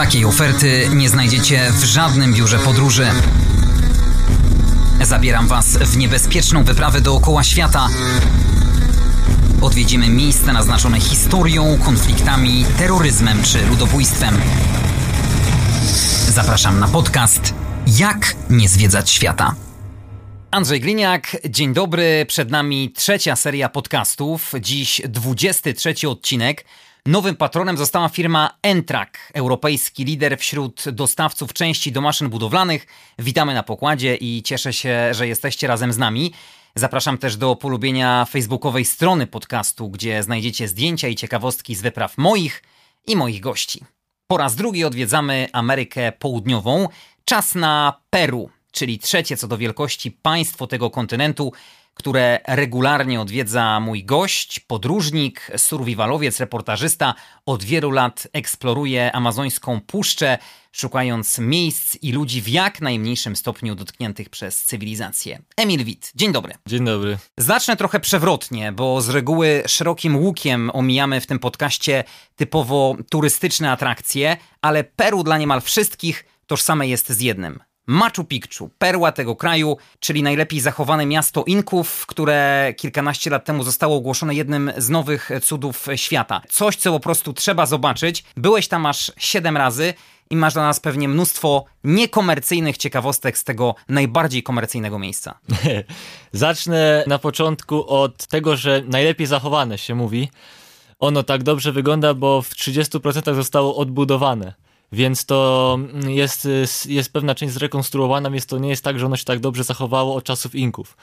Takiej oferty nie znajdziecie w żadnym biurze podróży. Zabieram Was w niebezpieczną wyprawę dookoła świata. Odwiedzimy miejsca naznaczone historią, konfliktami, terroryzmem czy ludobójstwem. Zapraszam na podcast Jak nie zwiedzać świata. Andrzej Gliniak, dzień dobry. Przed nami trzecia seria podcastów. Dziś 23 odcinek. Nowym patronem została firma Entrak, europejski lider wśród dostawców części do maszyn budowlanych. Witamy na pokładzie i cieszę się, że jesteście razem z nami. Zapraszam też do polubienia facebookowej strony podcastu, gdzie znajdziecie zdjęcia i ciekawostki z wypraw moich i moich gości. Po raz drugi odwiedzamy Amerykę Południową. Czas na Peru, czyli trzecie co do wielkości państwo tego kontynentu, które regularnie odwiedza mój gość, podróżnik, survivalowiec, reportażysta. Od wielu lat eksploruje amazońską puszczę, szukając miejsc i ludzi w jak najmniejszym stopniu dotkniętych przez cywilizację. Emil Wit, dzień dobry. Dzień dobry. Zacznę trochę przewrotnie, bo z reguły szerokim łukiem omijamy w tym podcaście typowo turystyczne atrakcje, ale Peru dla niemal wszystkich tożsame jest z jednym – Machu Picchu, perła tego kraju, czyli najlepiej zachowane miasto Inków, które kilkanaście lat temu zostało ogłoszone jednym z nowych cudów świata. Coś, co po prostu trzeba zobaczyć. Byłeś tam aż 7 razy i masz dla nas pewnie mnóstwo niekomercyjnych ciekawostek z tego najbardziej komercyjnego miejsca. Zacznę na początku od tego, że najlepiej zachowane się mówi. Ono tak dobrze wygląda, bo w 30% zostało odbudowane więc to jest, jest pewna część zrekonstruowana, więc to nie jest tak, że ono się tak dobrze zachowało od czasów Inków.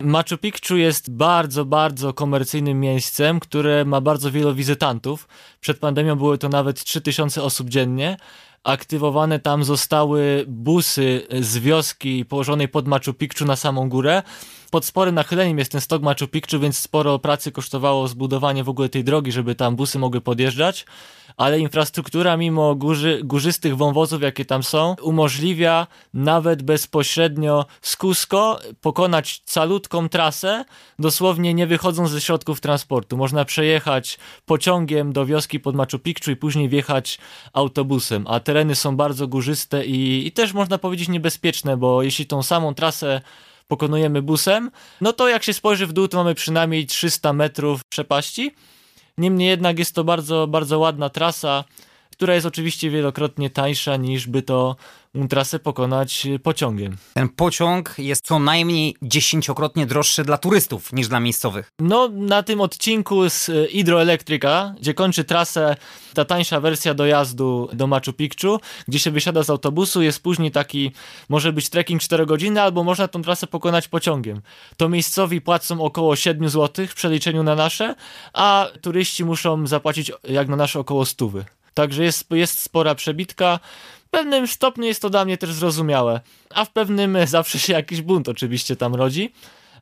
Machu Picchu jest bardzo, bardzo komercyjnym miejscem, które ma bardzo wielu wizytantów. Przed pandemią były to nawet 3000 osób dziennie. Aktywowane tam zostały busy z wioski położonej pod Machu Picchu na samą górę. Pod sporym nachyleniem jest ten stok Machu Picchu, więc sporo pracy kosztowało zbudowanie w ogóle tej drogi, żeby tam busy mogły podjeżdżać ale infrastruktura mimo górzy, górzystych wąwozów, jakie tam są, umożliwia nawet bezpośrednio z Cusco pokonać calutką trasę, dosłownie nie wychodząc ze środków transportu. Można przejechać pociągiem do wioski pod Machu Picchu i później wjechać autobusem, a tereny są bardzo górzyste i, i też można powiedzieć niebezpieczne, bo jeśli tą samą trasę pokonujemy busem, no to jak się spojrzy w dół, to mamy przynajmniej 300 metrów przepaści, Niemniej jednak jest to bardzo, bardzo ładna trasa, która jest oczywiście wielokrotnie tańsza niż by to trasę pokonać pociągiem. Ten pociąg jest co najmniej dziesięciokrotnie droższy dla turystów niż dla miejscowych. No, na tym odcinku z Hydroelectrica, gdzie kończy trasę ta tańsza wersja dojazdu do Machu Picchu, gdzie się wysiada z autobusu, jest później taki, może być trekking 4 godziny, albo można tą trasę pokonać pociągiem. To miejscowi płacą około 7 zł w przeliczeniu na nasze, a turyści muszą zapłacić jak na nasze około 100. Także jest, jest spora przebitka. W pewnym stopniu jest to dla mnie też zrozumiałe, a w pewnym zawsze się jakiś bunt oczywiście tam rodzi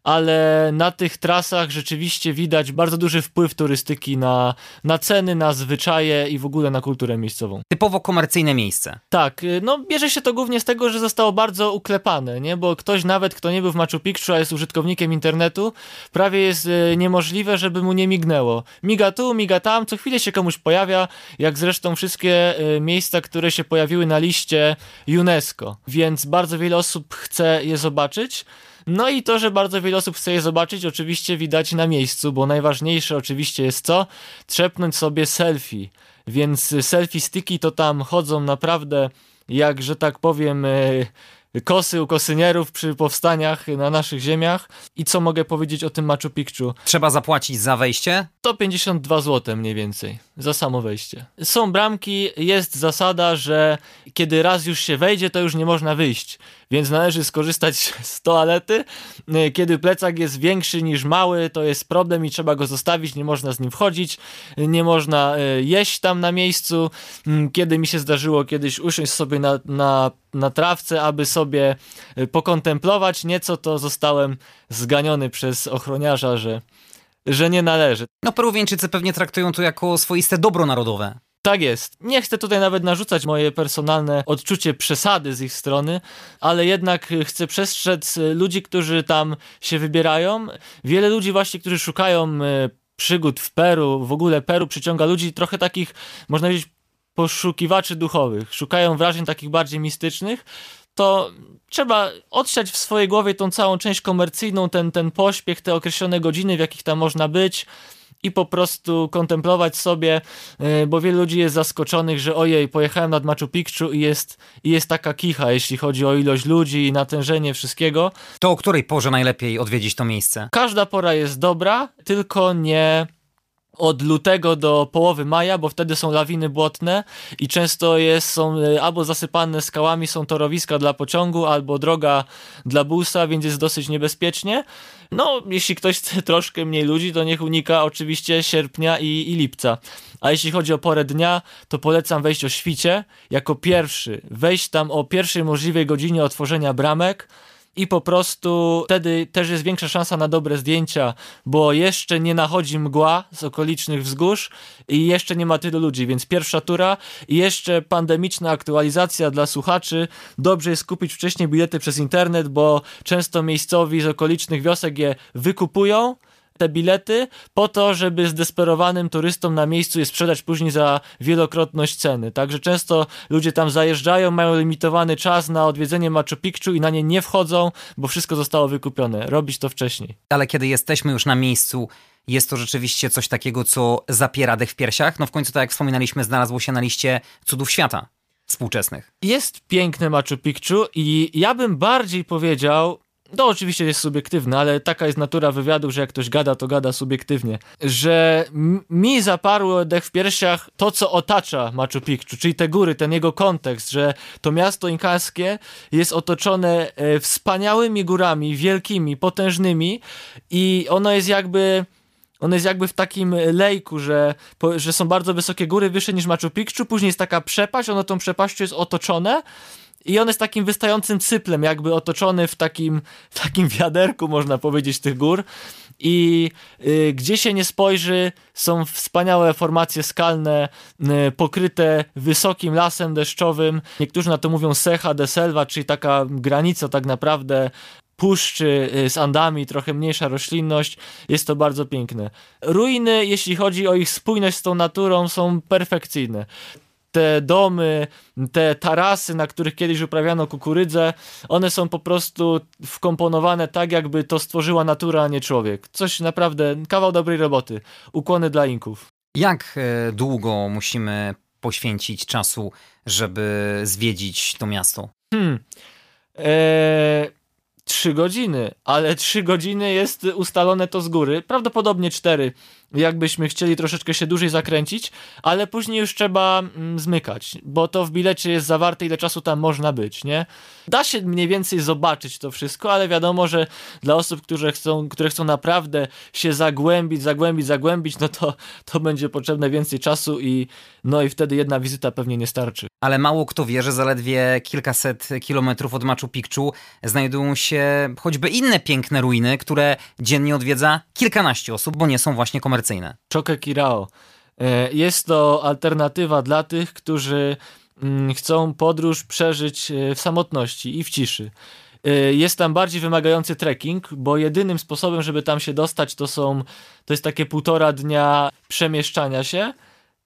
ale na tych trasach rzeczywiście widać bardzo duży wpływ turystyki na, na ceny, na zwyczaje i w ogóle na kulturę miejscową. Typowo komercyjne miejsce. Tak, y, no bierze się to głównie z tego, że zostało bardzo uklepane, nie? bo ktoś nawet, kto nie był w Machu Picchu, a jest użytkownikiem internetu, prawie jest y, niemożliwe, żeby mu nie mignęło. Miga tu, miga tam, co chwilę się komuś pojawia, jak zresztą wszystkie y, miejsca, które się pojawiły na liście UNESCO, więc bardzo wiele osób chce je zobaczyć. No i to, że bardzo wiele osób chce je zobaczyć, oczywiście widać na miejscu, bo najważniejsze oczywiście jest co? Trzepnąć sobie selfie. Więc selfie sticki to tam chodzą naprawdę, jak że tak powiem, e, kosy u kosynierów przy powstaniach na naszych ziemiach. I co mogę powiedzieć o tym Machu Picchu? Trzeba zapłacić za wejście? To 52 zł mniej więcej za samo wejście. Są bramki, jest zasada, że kiedy raz już się wejdzie, to już nie można wyjść, więc należy skorzystać z toalety. Kiedy plecak jest większy niż mały, to jest problem i trzeba go zostawić, nie można z nim wchodzić, nie można e, jeść tam na miejscu. Mm, kiedy mi się zdarzyło kiedyś usiąść sobie na, na, na trawce, aby sobie e, pokontemplować nieco, to zostałem zganiony przez ochroniarza, że że nie należy. No Peruwieńczycy pewnie traktują to jako swoiste dobro narodowe. Tak jest. Nie chcę tutaj nawet narzucać moje personalne odczucie przesady z ich strony, ale jednak chcę przestrzec ludzi, którzy tam się wybierają. Wiele ludzi właśnie, którzy szukają e, przygód w Peru, w ogóle Peru przyciąga ludzi trochę takich, można powiedzieć, poszukiwaczy duchowych, szukają wrażeń takich bardziej mistycznych, to trzeba odsiać w swojej głowie tą całą część komercyjną, ten, ten pośpiech, te określone godziny, w jakich tam można być i po prostu kontemplować sobie, e, bo wielu ludzi jest zaskoczonych, że ojej, pojechałem nad Machu Picchu i jest, i jest taka kicha, jeśli chodzi o ilość ludzi i natężenie wszystkiego. To o której porze najlepiej odwiedzić to miejsce? Każda pora jest dobra, tylko nie od lutego do połowy maja, bo wtedy są lawiny błotne i często jest, są e, albo zasypane skałami, są torowiska dla pociągu, albo droga dla busa, więc jest dosyć niebezpiecznie. No, jeśli ktoś chce troszkę mniej ludzi, to niech unika oczywiście sierpnia i, i lipca. A jeśli chodzi o porę dnia, to polecam wejść o świcie jako pierwszy. Wejść tam o pierwszej możliwej godzinie otworzenia bramek, i po prostu wtedy też jest większa szansa na dobre zdjęcia, bo jeszcze nie nachodzi mgła z okolicznych wzgórz i jeszcze nie ma tylu ludzi, więc pierwsza tura i jeszcze pandemiczna aktualizacja dla słuchaczy. Dobrze jest kupić wcześniej bilety przez internet, bo często miejscowi z okolicznych wiosek je wykupują te bilety po to, żeby zdesperowanym turystom na miejscu je sprzedać później za wielokrotność ceny. Także często ludzie tam zajeżdżają, mają limitowany czas na odwiedzenie Machu Picchu i na nie nie wchodzą, bo wszystko zostało wykupione. Robić to wcześniej. Ale kiedy jesteśmy już na miejscu, jest to rzeczywiście coś takiego, co zapiera dech w piersiach? No w końcu, tak jak wspominaliśmy, znalazło się na liście cudów świata współczesnych. Jest piękne Machu Picchu i ja bym bardziej powiedział, to oczywiście jest subiektywne, ale taka jest natura wywiadu, że jak ktoś gada, to gada subiektywnie. Że mi zaparło dech w piersiach to, co otacza Machu Picchu, czyli te góry, ten jego kontekst, że to miasto inkaskie jest otoczone e, wspaniałymi górami, wielkimi, potężnymi i ono jest jakby... On jest jakby w takim lejku, że, że są bardzo wysokie góry, wyższe niż Machu Picchu, później jest taka przepaść, ono tą przepaścią jest otoczone i on jest takim wystającym cyplem, jakby otoczony w takim, takim wiaderku, można powiedzieć, tych gór. I y, gdzie się nie spojrzy, są wspaniałe formacje skalne, y, pokryte wysokim lasem deszczowym. Niektórzy na to mówią Secha de Selva, czyli taka granica tak naprawdę puszczy y, z andami, trochę mniejsza roślinność. Jest to bardzo piękne. Ruiny, jeśli chodzi o ich spójność z tą naturą, są perfekcyjne te domy, te tarasy, na których kiedyś uprawiano kukurydzę, one są po prostu wkomponowane tak, jakby to stworzyła natura, a nie człowiek. Coś naprawdę, kawał dobrej roboty. Ukłony dla Inków. Jak e, długo musimy poświęcić czasu, żeby zwiedzić to miasto? Hmm. Eee, trzy godziny, ale trzy godziny jest ustalone to z góry. Prawdopodobnie cztery jakbyśmy chcieli troszeczkę się dłużej zakręcić, ale później już trzeba mm, zmykać, bo to w bilecie jest zawarte, ile czasu tam można być, nie? Da się mniej więcej zobaczyć to wszystko, ale wiadomo, że dla osób, które chcą, które chcą naprawdę się zagłębić, zagłębić, zagłębić, no to, to będzie potrzebne więcej czasu i no i wtedy jedna wizyta pewnie nie starczy. Ale mało kto wie, że zaledwie kilkaset kilometrów od Machu Picchu znajdują się choćby inne piękne ruiny, które dziennie odwiedza kilkanaście osób, bo nie są właśnie komercyjne komercyjne. Choke Kirao. E, jest to alternatywa dla tych, którzy mm, chcą podróż przeżyć e, w samotności i w ciszy. E, jest tam bardziej wymagający trekking, bo jedynym sposobem, żeby tam się dostać, to są to jest takie półtora dnia przemieszczania się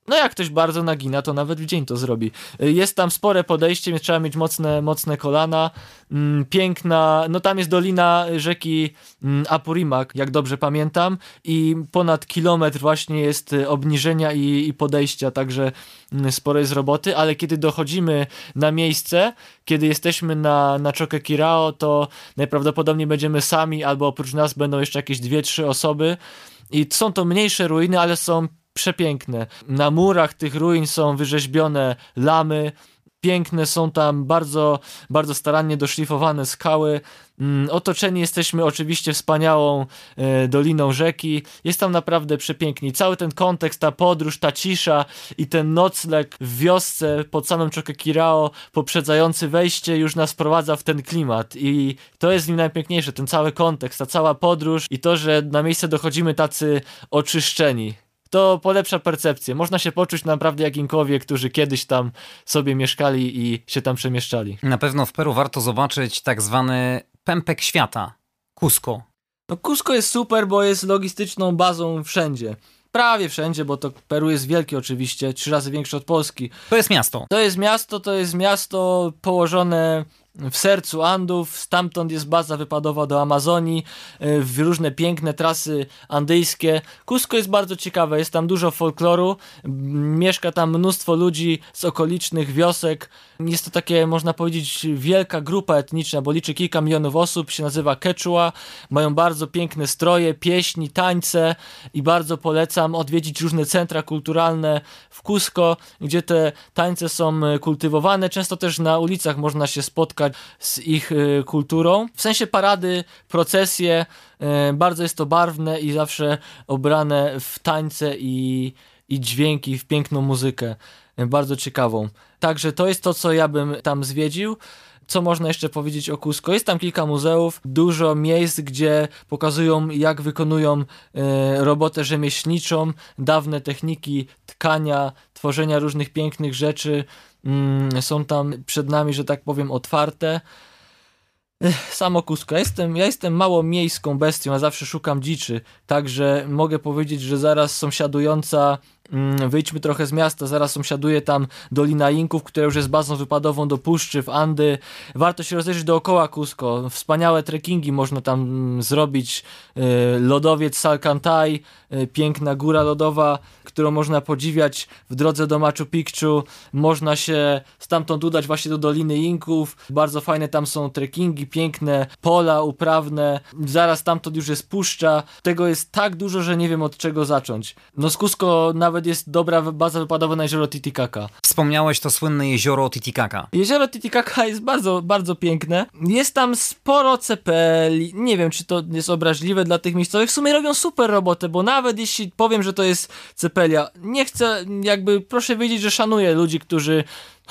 no jak ktoś bardzo nagina, to nawet w dzień to zrobi. Jest tam spore podejście, trzeba mieć mocne, mocne kolana. Mm, piękna, no tam jest dolina rzeki mm, Apurimak, jak dobrze pamiętam i ponad kilometr właśnie jest obniżenia i, i podejścia, także mm, sporo jest roboty, ale kiedy dochodzimy na miejsce, kiedy jesteśmy na, na Choke Kirao, to najprawdopodobniej będziemy sami, albo oprócz nas będą jeszcze jakieś dwie, trzy osoby. I są to mniejsze ruiny, ale są przepiękne. Na murach tych ruin są wyrzeźbione lamy, piękne są tam bardzo, bardzo starannie doszlifowane skały. Mm, otoczeni jesteśmy oczywiście wspaniałą e, doliną rzeki. Jest tam naprawdę przepięknie. Cały ten kontekst, ta podróż, ta cisza i ten nocleg w wiosce pod samym Chokekirao poprzedzający wejście już nas wprowadza w ten klimat i to jest w nim najpiękniejsze, ten cały kontekst, ta cała podróż i to, że na miejsce dochodzimy tacy oczyszczeni to polepsza percepcję. Można się poczuć naprawdę jak Inkowie, którzy kiedyś tam sobie mieszkali i się tam przemieszczali. Na pewno w Peru warto zobaczyć tak zwany pępek świata, Cusco. No Cusco jest super, bo jest logistyczną bazą wszędzie. prawie wszędzie, bo to Peru jest wielkie oczywiście, trzy razy większe od Polski. To jest miasto. To jest miasto, to jest miasto położone w sercu Andów, stamtąd jest baza wypadowa do Amazonii, y, w różne piękne trasy andyjskie. Cusco jest bardzo ciekawe, jest tam dużo folkloru, mieszka tam mnóstwo ludzi z okolicznych wiosek. Jest to takie, można powiedzieć, wielka grupa etniczna, bo liczy kilka milionów osób, się nazywa Quechua, mają bardzo piękne stroje, pieśni, tańce i bardzo polecam odwiedzić różne centra kulturalne w Cusco, gdzie te tańce są y, kultywowane. Często też na ulicach można się spotkać z ich y, kulturą. W sensie parady, procesje, y, bardzo jest to barwne i zawsze obrane w tańce i, i dźwięki, w piękną muzykę. Bardzo ciekawą. Także to jest to, co ja bym tam zwiedził. Co można jeszcze powiedzieć o Cusco? Jest tam kilka muzeów, dużo miejsc, gdzie pokazują, jak wykonują e, robotę rzemieślniczą, dawne techniki tkania, tworzenia różnych pięknych rzeczy mm, są tam przed nami, że tak powiem, otwarte. Samo Kusko. Ja jestem, ja jestem mało miejską bestią, a zawsze szukam dziczy, także mogę powiedzieć, że zaraz sąsiadująca wyjdźmy trochę z miasta, zaraz sąsiaduje tam Dolina Inków, która już jest bazą wypadową do puszczy w Andy. Warto się rozejrzeć dookoła Cusco. Wspaniałe trekkingi można tam mm, zrobić. Y, lodowiec Salcantay, y, piękna góra lodowa, którą można podziwiać w drodze do Machu Picchu. Można się stamtąd udać właśnie do Doliny Inków. Bardzo fajne tam są trekkingi, piękne pola uprawne. Zaraz tamtąd już jest puszcza. Tego jest tak dużo, że nie wiem od czego zacząć. No z Cusco nawet nawet jest dobra baza wypadowa na jezioro Titicaca. Wspomniałeś to słynne jezioro Titicaca. Jezioro Titicaca jest bardzo, bardzo piękne. Jest tam sporo cepeli. Nie wiem, czy to jest obraźliwe dla tych miejscowych. W sumie robią super robotę, bo nawet jeśli powiem, że to jest cepelia, nie chcę, jakby, proszę wiedzieć, że szanuję ludzi, którzy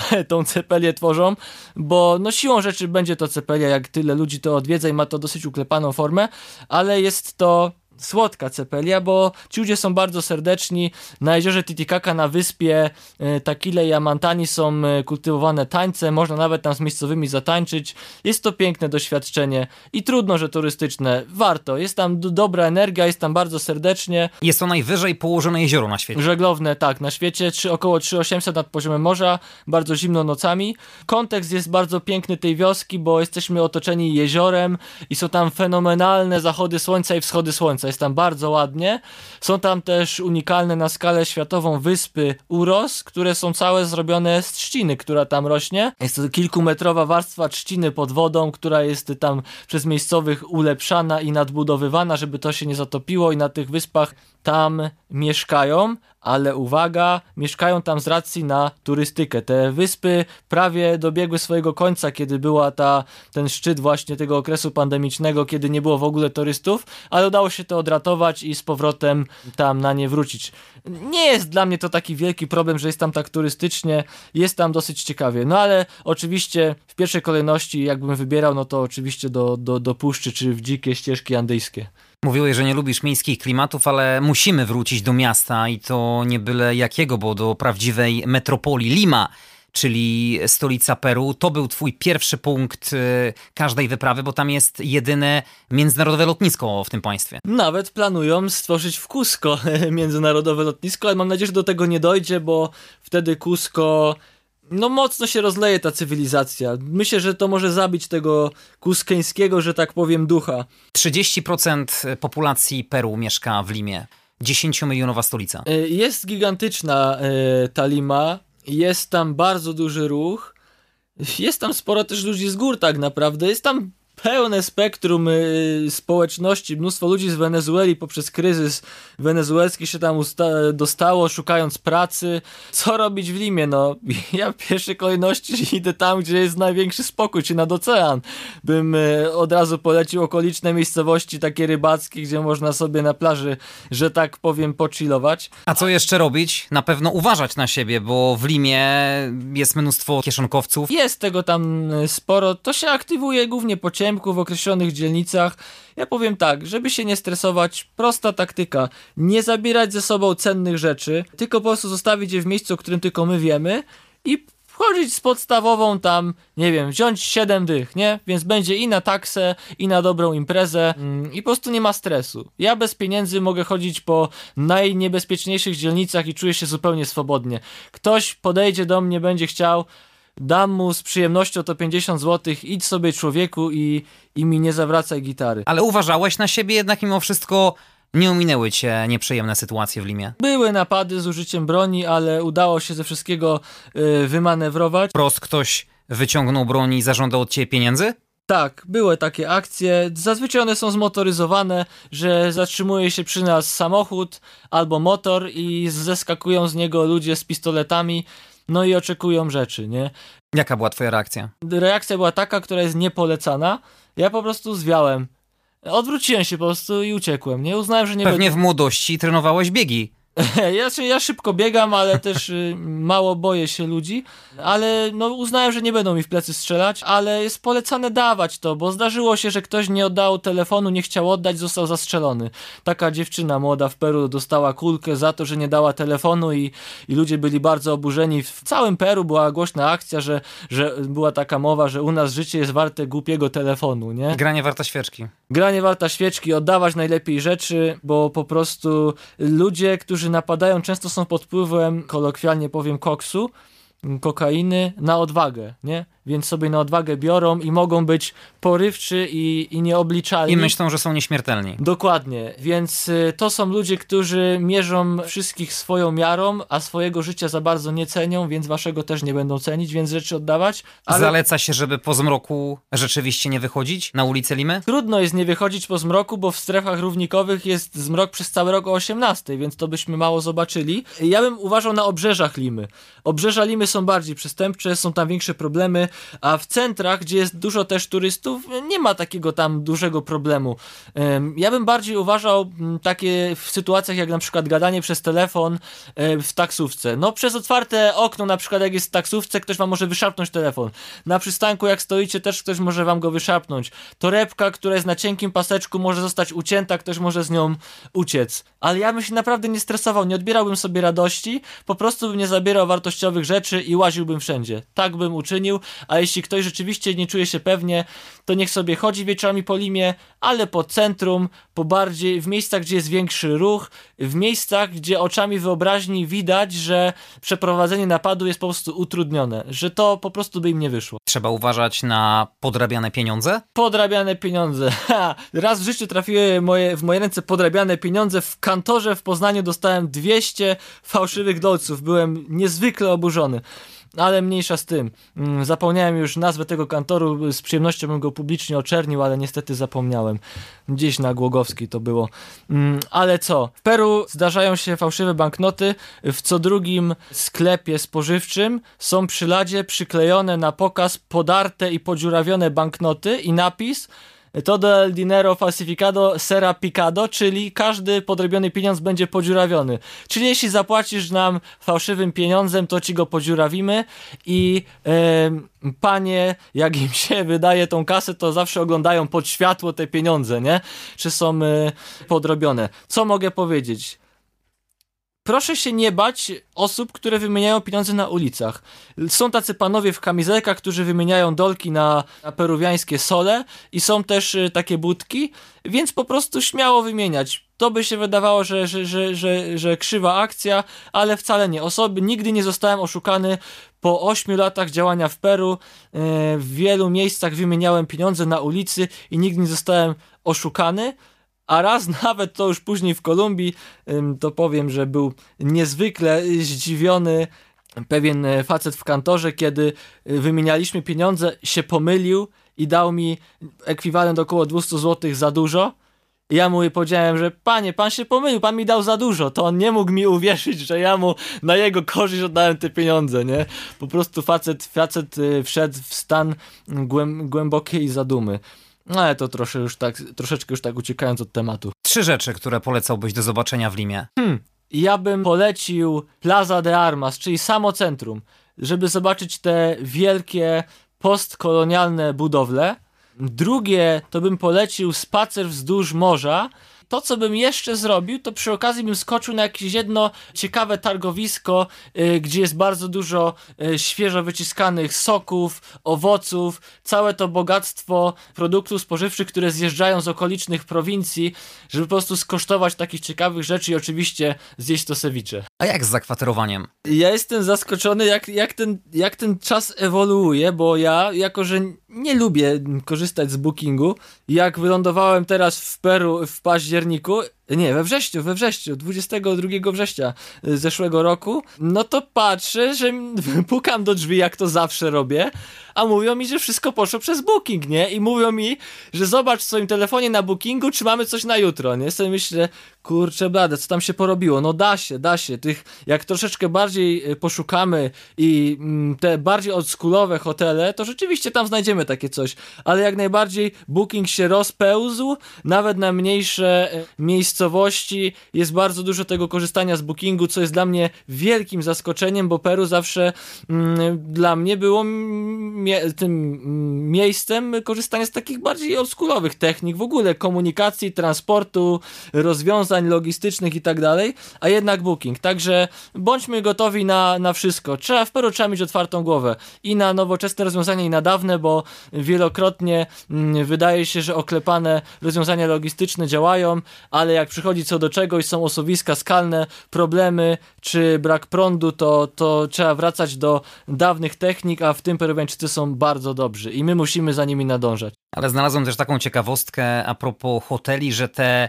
tą cepelię tworzą, bo no siłą rzeczy będzie to cepelia, jak tyle ludzi to odwiedza i ma to dosyć uklepaną formę, ale jest to słodka cepelia, bo ci ludzie są bardzo serdeczni. Na jeziorze Titicaca na wyspie e, Takile i Amantani są e, kultywowane tańce, można nawet tam z miejscowymi zatańczyć. Jest to piękne doświadczenie i trudno, że turystyczne. Warto. Jest tam dobra energia, jest tam bardzo serdecznie. Jest to najwyżej położone jezioro na świecie. Żeglowne, tak, na świecie, trzy, około 3800 nad poziomem morza, bardzo zimno nocami. Kontekst jest bardzo piękny tej wioski, bo jesteśmy otoczeni jeziorem i są tam fenomenalne zachody słońca i wschody słońca jest tam bardzo ładnie. Są tam też unikalne na skalę światową wyspy Uros, które są całe zrobione z trzciny, która tam rośnie. Jest to kilkumetrowa warstwa trzciny pod wodą, która jest tam przez miejscowych ulepszana i nadbudowywana, żeby to się nie zatopiło i na tych wyspach tam mieszkają, ale uwaga, mieszkają tam z racji na turystykę. Te wyspy prawie dobiegły swojego końca, kiedy była ta, ten szczyt właśnie tego okresu pandemicznego, kiedy nie było w ogóle turystów, ale udało się to odratować i z powrotem tam na nie wrócić. Nie jest dla mnie to taki wielki problem, że jest tam tak turystycznie, jest tam dosyć ciekawie. No ale oczywiście w pierwszej kolejności, jakbym wybierał, no to oczywiście do, do, do puszczy czy w dzikie ścieżki andyjskie. Mówiłeś, że nie lubisz miejskich klimatów, ale musimy wrócić do miasta i to nie byle jakiego, bo do prawdziwej metropolii Lima czyli stolica Peru. To był twój pierwszy punkt y, każdej wyprawy, bo tam jest jedyne międzynarodowe lotnisko w tym państwie. Nawet planują stworzyć w Cusco międzynarodowe lotnisko, ale mam nadzieję, że do tego nie dojdzie, bo wtedy Cusco no mocno się rozleje ta cywilizacja. Myślę, że to może zabić tego kuskeńskiego, że tak powiem, ducha. 30% populacji Peru mieszka w Limie. 10-milionowa stolica. E, jest gigantyczna e, ta Lima. Jest tam bardzo duży ruch. Jest tam sporo też ludzi z gór tak naprawdę. Jest tam pełne spektrum y, społeczności, mnóstwo ludzi z Wenezueli poprzez kryzys wenezuelski się tam dostało, szukając pracy. Co robić w Limie? No, ja w pierwszej kolejności idę tam, gdzie jest największy spokój, czy nad ocean. Bym y, od razu polecił okoliczne miejscowości, takie rybackie, gdzie można sobie na plaży, że tak powiem, pochillować. A co jeszcze robić? Na pewno uważać na siebie, bo w Limie jest mnóstwo kieszonkowców. Jest tego tam y, sporo. To się aktywuje głównie po ciemku, w określonych dzielnicach. Ja powiem tak, żeby się nie stresować, prosta taktyka. Nie zabierać ze sobą cennych rzeczy, tylko po prostu zostawić je w miejscu, o którym tylko my wiemy i wchodzić z podstawową tam, nie wiem, wziąć 7 dych, nie? Więc będzie i na taksę, i na dobrą imprezę mm, i po prostu nie ma stresu. Ja bez pieniędzy mogę chodzić po najniebezpieczniejszych dzielnicach i czuję się zupełnie swobodnie. Ktoś podejdzie do mnie, będzie chciał, dam mu z przyjemnością to 50 zł, idź sobie człowieku i, i mi nie zawracaj gitary. Ale uważałeś na siebie jednak mimo wszystko nie ominęły cię nieprzyjemne sytuacje w Limie? Były napady z użyciem broni, ale udało się ze wszystkiego y, wymanewrować. Prost ktoś wyciągnął broń i zażądał od ciebie pieniędzy? Tak, były takie akcje. Zazwyczaj one są zmotoryzowane, że zatrzymuje się przy nas samochód albo motor i zeskakują z niego ludzie z pistoletami, no i oczekują rzeczy, nie? Jaka była twoja reakcja? Reakcja była taka, która jest niepolecana. Ja po prostu zwiałem. Odwróciłem się po prostu i uciekłem. Nie uznałem, że nie Pewnie będę... w młodości trenowałeś biegi. Ja, ja szybko biegam, ale też y, mało boję się ludzi, ale no, uznałem, że nie będą mi w plecy strzelać, ale jest polecane dawać to, bo zdarzyło się, że ktoś nie oddał telefonu, nie chciał oddać, został zastrzelony. Taka dziewczyna młoda w Peru dostała kulkę za to, że nie dała telefonu i, i ludzie byli bardzo oburzeni. W całym Peru była głośna akcja, że, że była taka mowa, że u nas życie jest warte głupiego telefonu, nie? Granie warta świeczki. Granie warta świeczki, oddawać najlepiej rzeczy, bo po prostu ludzie, którzy napadają, często są pod wpływem, kolokwialnie powiem, koksu, kokainy na odwagę, nie? Więc sobie na odwagę biorą i mogą być porywczy i, i nieobliczalni. I myślą, że są nieśmiertelni. Dokładnie, więc y, to są ludzie, którzy mierzą wszystkich swoją miarą, a swojego życia za bardzo nie cenią, więc waszego też nie będą cenić, więc rzeczy oddawać. Ale... Zaleca się, żeby po zmroku rzeczywiście nie wychodzić na ulicę Limy? Trudno jest nie wychodzić po zmroku, bo w strefach równikowych jest zmrok przez cały rok o 18, więc to byśmy mało zobaczyli. Ja bym uważał na obrzeżach Limy. Obrzeża Limy są bardziej przestępcze, są tam większe problemy, a w centrach, gdzie jest dużo też turystów, nie ma takiego tam dużego problemu. Ja bym bardziej uważał takie w sytuacjach jak na przykład gadanie przez telefon w taksówce. No przez otwarte okno, na przykład jak jest w taksówce, ktoś wam może wyszarpnąć telefon. Na przystanku jak stoicie, też ktoś może wam go wyszarpnąć. Torebka, która jest na cienkim paseczku, może zostać ucięta, ktoś może z nią uciec. Ale ja bym się naprawdę nie stresował, nie odbierałbym sobie radości, po prostu bym nie zabierał wartościowych rzeczy i łaziłbym wszędzie. Tak bym uczynił, a jeśli ktoś rzeczywiście nie czuje się pewnie, to niech sobie chodzi wieczorami po Limie, ale po centrum, po bardziej, w miejscach, gdzie jest większy ruch, w miejscach, gdzie oczami wyobraźni widać, że przeprowadzenie napadu jest po prostu utrudnione, że to po prostu by im nie wyszło. Trzeba uważać na podrabiane pieniądze? Podrabiane pieniądze. Ha! Raz w życiu trafiły moje, w moje ręce podrabiane pieniądze. W kantorze w Poznaniu dostałem 200 fałszywych dolców. Byłem niezwykle oburzony ale mniejsza z tym. Mm, zapomniałem już nazwę tego kantoru, z przyjemnością bym go publicznie oczernił, ale niestety zapomniałem. Gdzieś na Głogowskiej to było. Mm, ale co? W Peru zdarzają się fałszywe banknoty. W co drugim sklepie spożywczym są przy ladzie przyklejone na pokaz podarte i podziurawione banknoty i napis todo el dinero falsificado será picado, czyli każdy podrobiony pieniądz będzie podziurawiony. Czyli jeśli zapłacisz nam fałszywym pieniądzem, to ci go podziurawimy i e, panie, jak im się wydaje tą kasę, to zawsze oglądają pod światło te pieniądze, nie? Czy są e, podrobione. Co mogę powiedzieć? Proszę się nie bać osób, które wymieniają pieniądze na ulicach. Są tacy panowie w kamizelkach, którzy wymieniają dolki na, na peruwiańskie sole i są też y, takie budki, więc po prostu śmiało wymieniać. To by się wydawało, że, że, że, że, że krzywa akcja, ale wcale nie. Osoby, nigdy nie zostałem oszukany po 8 latach działania w Peru. Y, w wielu miejscach wymieniałem pieniądze na ulicy i nigdy nie zostałem oszukany a raz nawet to już później w Kolumbii, to powiem, że był niezwykle zdziwiony pewien e, facet w kantorze, kiedy e, wymienialiśmy pieniądze, się pomylił i dał mi ekwiwalent około 200 zł za dużo. Ja mu powiedziałem, że panie, pan się pomylił, pan mi dał za dużo. To on nie mógł mi uwierzyć, że ja mu na jego korzyść oddałem te pieniądze, nie? Po prostu facet, facet e, wszedł w stan głębokiej zadumy. No ale to trosze już tak, troszeczkę już tak uciekając od tematu. Trzy rzeczy, które polecałbyś do zobaczenia w Limie. Hmm. Ja bym polecił Plaza de Armas, czyli samo centrum, żeby zobaczyć te wielkie postkolonialne budowle. Drugie to bym polecił spacer wzdłuż morza. To, co bym jeszcze zrobił, to przy okazji bym skoczył na jakieś jedno ciekawe targowisko, y, gdzie jest bardzo dużo y, świeżo wyciskanych soków, owoców, całe to bogactwo produktów spożywczych, które zjeżdżają z okolicznych prowincji, żeby po prostu skosztować takich ciekawych rzeczy i oczywiście zjeść to ceviche. A jak z zakwaterowaniem? Ja jestem zaskoczony, jak, jak, ten, jak ten czas ewoluuje, bo ja, jako że nie lubię korzystać z bookingu, jak wylądowałem teraz w Peru w październiku, наверняка nie, we wrześniu, we wrześniu, 22 września zeszłego roku, no to patrzę, że pukam do drzwi, jak to zawsze robię, a mówią mi, że wszystko poszło przez booking, nie? I mówią mi, że zobacz w swoim telefonie na bookingu, czy mamy coś na jutro, nie? Sobie myślę, kurczę blade, co tam się porobiło? No da się, da się. Tych, jak troszeczkę bardziej y, poszukamy i mm, te bardziej oldschoolowe hotele, to rzeczywiście tam znajdziemy takie coś, ale jak najbardziej booking się rozpełzł, nawet na mniejsze y, miejscowości jest bardzo dużo tego korzystania z bookingu, co jest dla mnie wielkim zaskoczeniem, bo Peru zawsze mm, dla mnie było mie tym mm, miejscem korzystania z takich bardziej oldschoolowych technik, w ogóle komunikacji, transportu, rozwiązań logistycznych i tak dalej, a jednak booking. Także bądźmy gotowi na, na wszystko. Trzeba w Peru trzeba mieć otwartą głowę i na nowoczesne rozwiązania i na dawne, bo wielokrotnie mm, wydaje się, że oklepane rozwiązania logistyczne działają, ale jak przychodzi co do czegoś, są osuwiska skalne, problemy czy brak prądu, to, to trzeba wracać do dawnych technik, a w tym Peruwiańczycy są bardzo dobrzy i my musimy za nimi nadążać. Ale znalazłem też taką ciekawostkę a propos hoteli, że te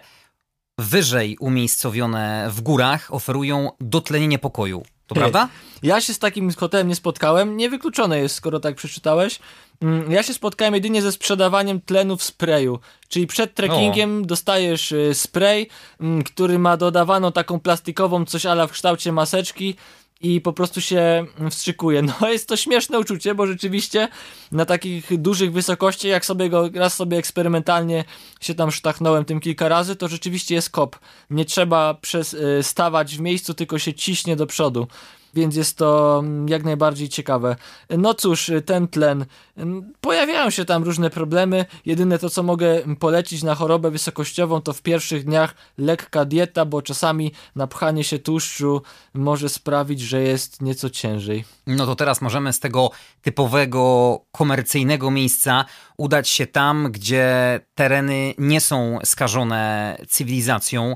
wyżej umiejscowione w górach oferują dotlenienie pokoju. To prawda? Ja się z takim hotelem nie spotkałem. Niewykluczone jest, skoro tak przeczytałeś. Mm, ja się spotkałem jedynie ze sprzedawaniem tlenu w sprayu. Czyli przed trekkingiem o. dostajesz y, spray, mm, który ma dodawaną taką plastikową coś ala w kształcie maseczki i po prostu się wstrzykuje. No jest to śmieszne uczucie, bo rzeczywiście na takich dużych wysokościach, jak sobie go raz sobie eksperymentalnie się tam sztachnąłem tym kilka razy, to rzeczywiście jest kop. Nie trzeba przez, y, stawać w miejscu, tylko się ciśnie do przodu więc jest to mm, jak najbardziej ciekawe. No cóż, ten tlen. Mm, pojawiają się tam różne problemy. Jedyne to, co mogę polecić na chorobę wysokościową, to w pierwszych dniach lekka dieta, bo czasami napchanie się tłuszczu może sprawić, że jest nieco ciężej. No to teraz możemy z tego typowego komercyjnego miejsca udać się tam, gdzie tereny nie są skażone cywilizacją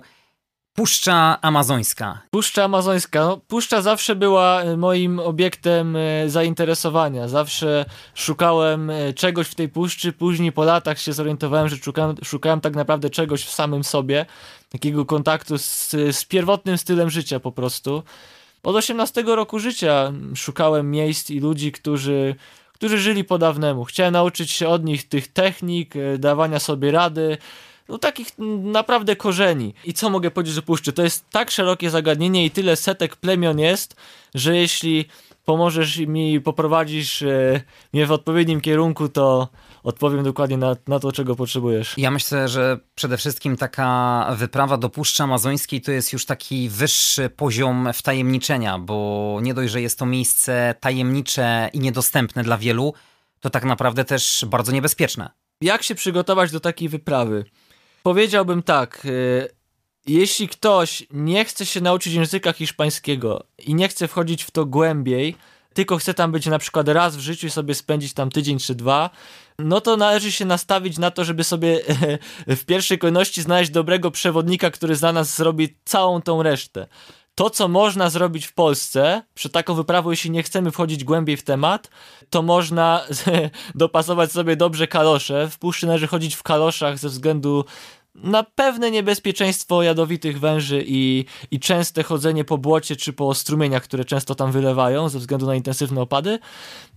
Puszcza Amazońska. Puszcza Amazońska. No, puszcza zawsze była e, moim obiektem e, zainteresowania. Zawsze szukałem e, czegoś w tej puszczy. Później po latach się zorientowałem, że szukałem, szukałem tak naprawdę czegoś w samym sobie. Takiego kontaktu z, z pierwotnym stylem życia po prostu. Od 18 roku życia szukałem miejsc i ludzi, którzy, którzy żyli po dawnemu. Chciałem nauczyć się od nich tych technik, dawania sobie rady, no takich naprawdę korzeni. I co mogę powiedzieć o puszczy? To jest tak szerokie zagadnienie i tyle setek plemion jest, że jeśli pomożesz mi, poprowadzisz e, mnie w odpowiednim kierunku, to odpowiem dokładnie na, na to, czego potrzebujesz. Ja myślę, że przede wszystkim taka wyprawa do Puszczy Amazońskiej to jest już taki wyższy poziom wtajemniczenia, bo nie dość, że jest to miejsce tajemnicze i niedostępne dla wielu, to tak naprawdę też bardzo niebezpieczne. Jak się przygotować do takiej wyprawy? Powiedziałbym tak. Y, jeśli ktoś nie chce się nauczyć języka hiszpańskiego i nie chce wchodzić w to głębiej, tylko chce tam być na przykład raz w życiu i sobie spędzić tam tydzień czy dwa, no to należy się nastawić na to, żeby sobie w pierwszej kolejności znaleźć dobrego przewodnika, który za nas zrobi całą tą resztę. To, co można zrobić w Polsce, przy taką wyprawą, jeśli nie chcemy wchodzić głębiej w temat, to można dopasować sobie dobrze kalosze. W puszczy należy chodzić w kaloszach ze względu na pewne niebezpieczeństwo jadowitych węży i, i częste chodzenie po błocie czy po strumieniach, które często tam wylewają ze względu na intensywne opady.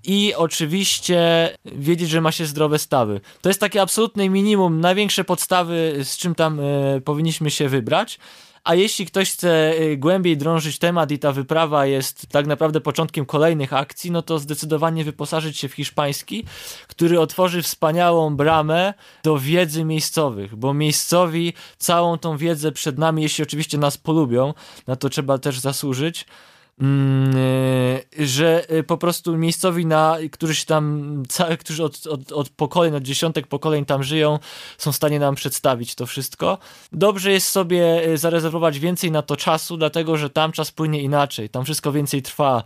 I oczywiście wiedzieć, że ma się zdrowe stawy. To jest takie absolutne minimum, największe podstawy, z czym tam y, powinniśmy się wybrać. A jeśli ktoś chce y, głębiej drążyć temat i ta wyprawa jest tak naprawdę początkiem kolejnych akcji, no to zdecydowanie wyposażyć się w hiszpański, który otworzy wspaniałą bramę do wiedzy miejscowych, bo miejscowi całą tą wiedzę przed nami, jeśli oczywiście nas polubią, na to trzeba też zasłużyć że y, po prostu miejscowi, na, którzy się tam, którzy od, od, od pokoleń, od dziesiątek pokoleń tam żyją, są w stanie nam przedstawić to wszystko. Dobrze jest sobie y, zarezerwować więcej na to czasu, dlatego że tam czas płynie inaczej, tam wszystko więcej trwa.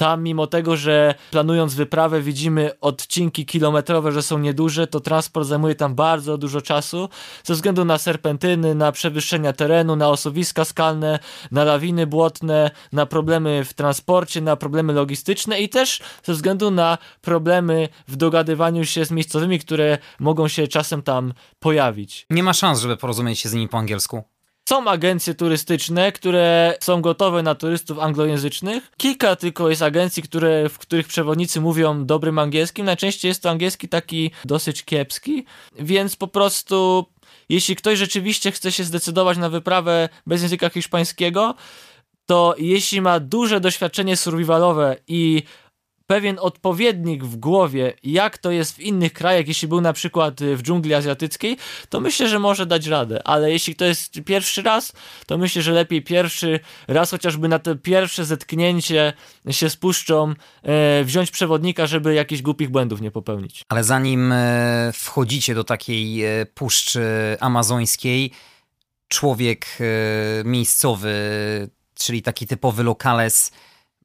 Tam, mimo tego, że planując wyprawę, widzimy odcinki kilometrowe, że są nieduże, to transport zajmuje tam bardzo dużo czasu ze względu na serpentyny, na przewyższenia terenu, na osuwiska skalne, na lawiny błotne, na problemy w transporcie, na problemy logistyczne i też ze względu na problemy w dogadywaniu się z miejscowymi, które mogą się czasem tam pojawić. Nie ma szans, żeby porozumieć się z nimi po angielsku. Są agencje turystyczne, które są gotowe na turystów anglojęzycznych. Kilka tylko jest agencji, które, w których przewodnicy mówią dobrym angielskim. Najczęściej jest to angielski taki dosyć kiepski, więc po prostu jeśli ktoś rzeczywiście chce się zdecydować na wyprawę bez języka hiszpańskiego, to jeśli ma duże doświadczenie survivalowe i pewien odpowiednik w głowie, jak to jest w innych krajach, jeśli był na przykład w dżungli azjatyckiej, to myślę, że może dać radę. Ale jeśli to jest pierwszy raz, to myślę, że lepiej pierwszy raz chociażby na to pierwsze zetknięcie się spuszczą, e, wziąć przewodnika, żeby jakichś głupich błędów nie popełnić. Ale zanim e, wchodzicie do takiej e, puszczy amazońskiej, człowiek e, miejscowy, czyli taki typowy lokales,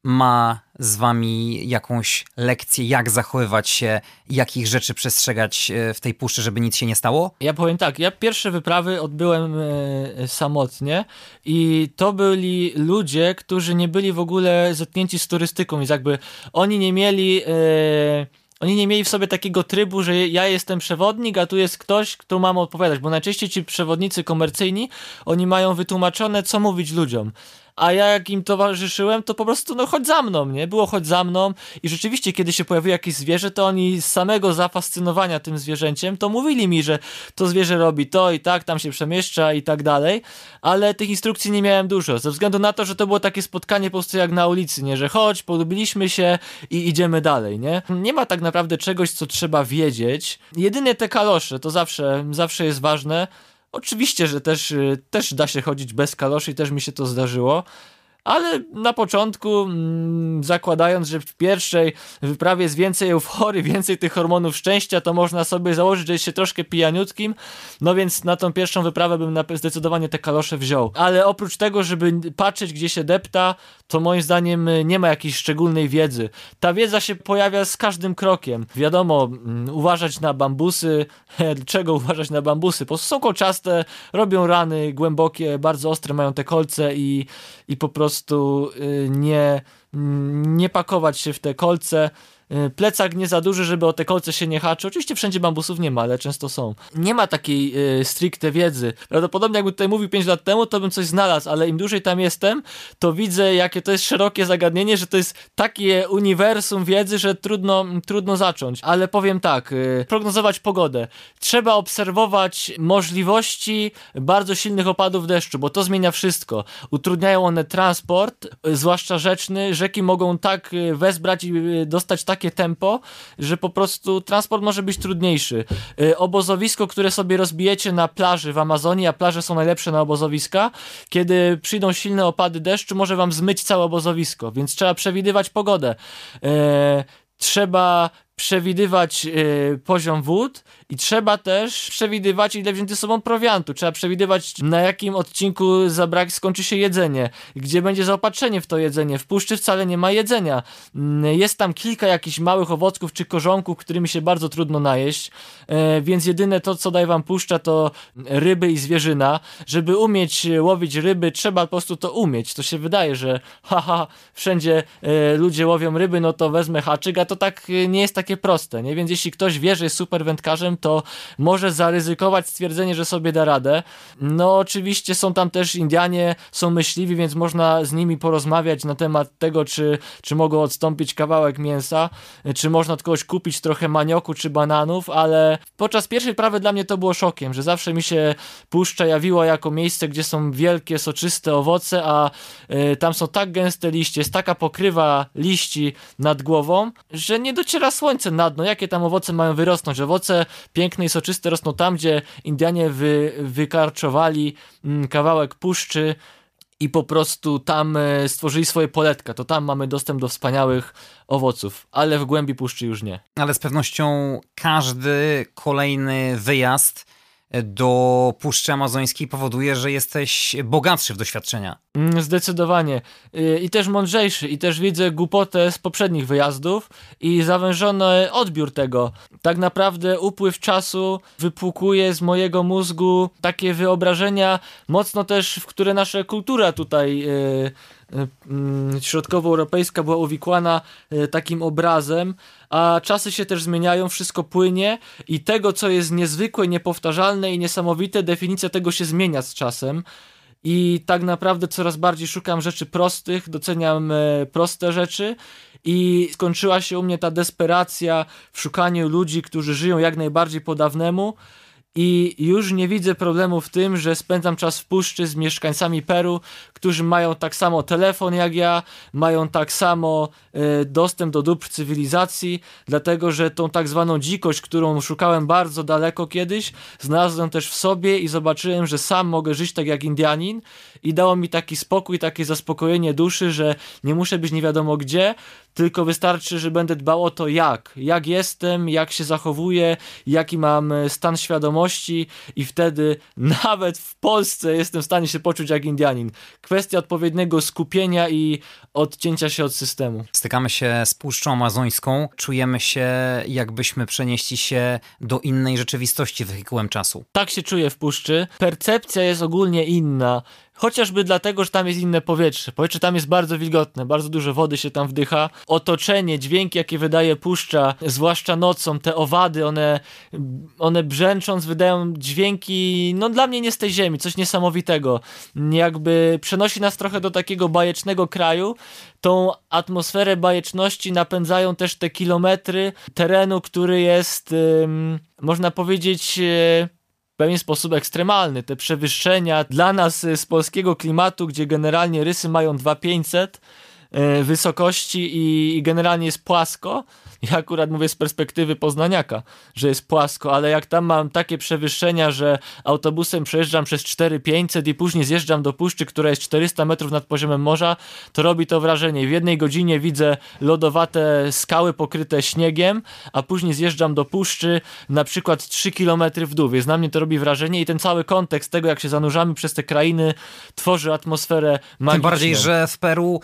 ma z wami jakąś lekcję, jak zachowywać się, jakich rzeczy przestrzegać e, w tej puszczy, żeby nic się nie stało? Ja powiem tak, ja pierwsze wyprawy odbyłem e, samotnie i to byli ludzie, którzy nie byli w ogóle zetknięci z turystyką, więc jakby oni nie mieli... E, oni nie mieli w sobie takiego trybu, że ja jestem przewodnik, a tu jest ktoś, kto mam odpowiadać, bo najczęściej ci przewodnicy komercyjni, oni mają wytłumaczone, co mówić ludziom a ja jak im towarzyszyłem, to po prostu no chodź za mną, nie? Było chodź za mną i rzeczywiście kiedy się pojawiło jakieś zwierzę, to oni z samego zafascynowania tym zwierzęciem, to mówili mi, że to zwierzę robi to i tak, tam się przemieszcza i tak dalej, ale tych instrukcji nie miałem dużo, ze względu na to, że to było takie spotkanie po prostu jak na ulicy, nie? Że chodź, polubiliśmy się i idziemy dalej, nie? Nie ma tak naprawdę czegoś, co trzeba wiedzieć. Jedynie te kalosze, to zawsze, zawsze jest ważne, Oczywiście, że też, y, też da się chodzić bez kaloszy i też mi się to zdarzyło ale na początku, mm, zakładając, że w pierwszej wyprawie jest więcej euforii, więcej tych hormonów szczęścia, to można sobie założyć, że jest się troszkę pijaniutkim, no więc na tą pierwszą wyprawę bym zdecydowanie te kalosze wziął. Ale oprócz tego, żeby patrzeć, gdzie się depta, to moim zdaniem y, nie ma jakiejś szczególnej wiedzy. Ta wiedza się pojawia z każdym krokiem. Wiadomo, mm, uważać na bambusy, czego uważać na bambusy? Po są kolczaste, robią rany głębokie, bardzo ostre mają te kolce i, i po prostu y, nie, nie pakować się w te kolce, plecak nie za duży, żeby o te kolce się nie haczy. Oczywiście wszędzie bambusów nie ma, ale często są. Nie ma takiej y, stricte wiedzy. Prawdopodobnie jakbym tutaj mówił 5 lat temu, to bym coś znalazł, ale im dłużej tam jestem, to widzę, jakie to jest szerokie zagadnienie, że to jest takie uniwersum wiedzy, że trudno, trudno zacząć. Ale powiem tak, y, prognozować pogodę. Trzeba obserwować możliwości bardzo silnych opadów deszczu, bo to zmienia wszystko. Utrudniają one transport, zwłaszcza rzeczny. Rzeki mogą tak wezbrać i dostać tak takie tempo, że po prostu transport może być trudniejszy. Y, obozowisko, które sobie rozbijecie na plaży w Amazonii, a plaże są najlepsze na obozowiska, kiedy przyjdą silne opady deszczu, może wam zmyć całe obozowisko, więc trzeba przewidywać pogodę. Y, trzeba przewidywać yy, poziom wód i trzeba też przewidywać ile wziąć sobą prowiantu. Trzeba przewidywać na jakim odcinku zabrak skończy się jedzenie, gdzie będzie zaopatrzenie w to jedzenie. W puszczy wcale nie ma jedzenia. Yy, jest tam kilka jakichś małych owoców czy korzonków, którymi się bardzo trudno najeść, yy, więc jedyne to co daje wam puszcza to ryby i zwierzyna. Żeby umieć łowić ryby trzeba po prostu to umieć. To się wydaje, że haha, wszędzie yy, ludzie łowią ryby, no to wezmę haczyk, a to tak nie jest tak takie proste, nie? Więc jeśli ktoś wie, że jest super wędkarzem, to może zaryzykować stwierdzenie, że sobie da radę. No oczywiście są tam też Indianie, są myśliwi, więc można z nimi porozmawiać na temat tego, czy, czy mogą odstąpić kawałek mięsa, czy można od kogoś kupić trochę manioku czy bananów, ale podczas pierwszej prawy dla mnie to było szokiem, że zawsze mi się puszcza jawiło jako miejsce, gdzie są wielkie, soczyste owoce, a y, tam są tak gęste liście, jest taka pokrywa liści nad głową, że nie dociera słońce słońce na dno, jakie tam owoce mają wyrosnąć. Owoce piękne i soczyste rosną tam, gdzie Indianie wy, wykarczowali mm, kawałek puszczy i po prostu tam e, stworzyli swoje poletka, to tam mamy dostęp do wspaniałych owoców, ale w głębi puszczy już nie. Ale z pewnością każdy kolejny wyjazd do Puszczy Amazońskiej powoduje, że jesteś bogatszy w doświadczenia. Mm, zdecydowanie. Y, I też mądrzejszy. I też widzę głupotę z poprzednich wyjazdów i zawężony odbiór tego. Tak naprawdę upływ czasu wypłukuje z mojego mózgu takie wyobrażenia, mocno też, w które nasza kultura tutaj yy, środkowoeuropejska była uwikłana yy, takim obrazem, a czasy się też zmieniają, wszystko płynie i tego, co jest niezwykłe, niepowtarzalne i niesamowite, definicja tego się zmienia z czasem. I tak naprawdę coraz bardziej szukam rzeczy prostych, doceniam e, proste rzeczy i skończyła się u mnie ta desperacja w szukaniu ludzi, którzy żyją jak najbardziej po dawnemu i już nie widzę problemu w tym, że spędzam czas w puszczy z mieszkańcami Peru, którzy mają tak samo telefon jak ja, mają tak samo e, dostęp do dóbr cywilizacji, dlatego że tą tak zwaną dzikość, którą szukałem bardzo daleko kiedyś, znalazłem też w sobie i zobaczyłem, że sam mogę żyć tak jak Indianin. I dało mi taki spokój, takie zaspokojenie duszy, że nie muszę być nie wiadomo gdzie, tylko wystarczy, że będę dbał o to jak, jak jestem, jak się zachowuję, jaki mam e, stan świadomości i wtedy nawet w Polsce jestem w stanie się poczuć jak Indianin. Kwestia odpowiedniego skupienia i odcięcia się od systemu. Stykamy się z Puszczą Amazońską, czujemy się jakbyśmy przenieśli się do innej rzeczywistości wehikułem czasu. Tak się czuję w Puszczy. Percepcja jest ogólnie inna. Chociażby dlatego, że tam jest inne powietrze. Powietrze tam jest bardzo wilgotne, bardzo dużo wody się tam wdycha. Otoczenie, dźwięki, jakie wydaje puszcza, zwłaszcza nocą, te owady, one, one brzęcząc wydają dźwięki, no dla mnie nie z tej ziemi, coś niesamowitego. Jakby przenosi nas trochę do takiego bajecznego kraju. Tą atmosferę bajeczności napędzają też te kilometry terenu, który jest, można powiedzieć, e, w pewien sposób ekstremalny. Te przewyższenia dla nas y, z polskiego klimatu, gdzie generalnie rysy mają 2500 y, wysokości i generalnie jest płasko, ja akurat mówię z perspektywy poznaniaka, że jest płasko, ale jak tam mam takie przewyższenia, że autobusem przejeżdżam przez 4500 i później zjeżdżam do puszczy, która jest 400 metrów nad poziomem morza, to robi to wrażenie. W jednej godzinie widzę lodowate skały pokryte śniegiem, a później zjeżdżam do puszczy na przykład 3 km w dół, więc na mnie to robi wrażenie i ten cały kontekst tego, jak się zanurzamy przez te krainy, tworzy atmosferę magiczną. Tym bardziej, że w Peru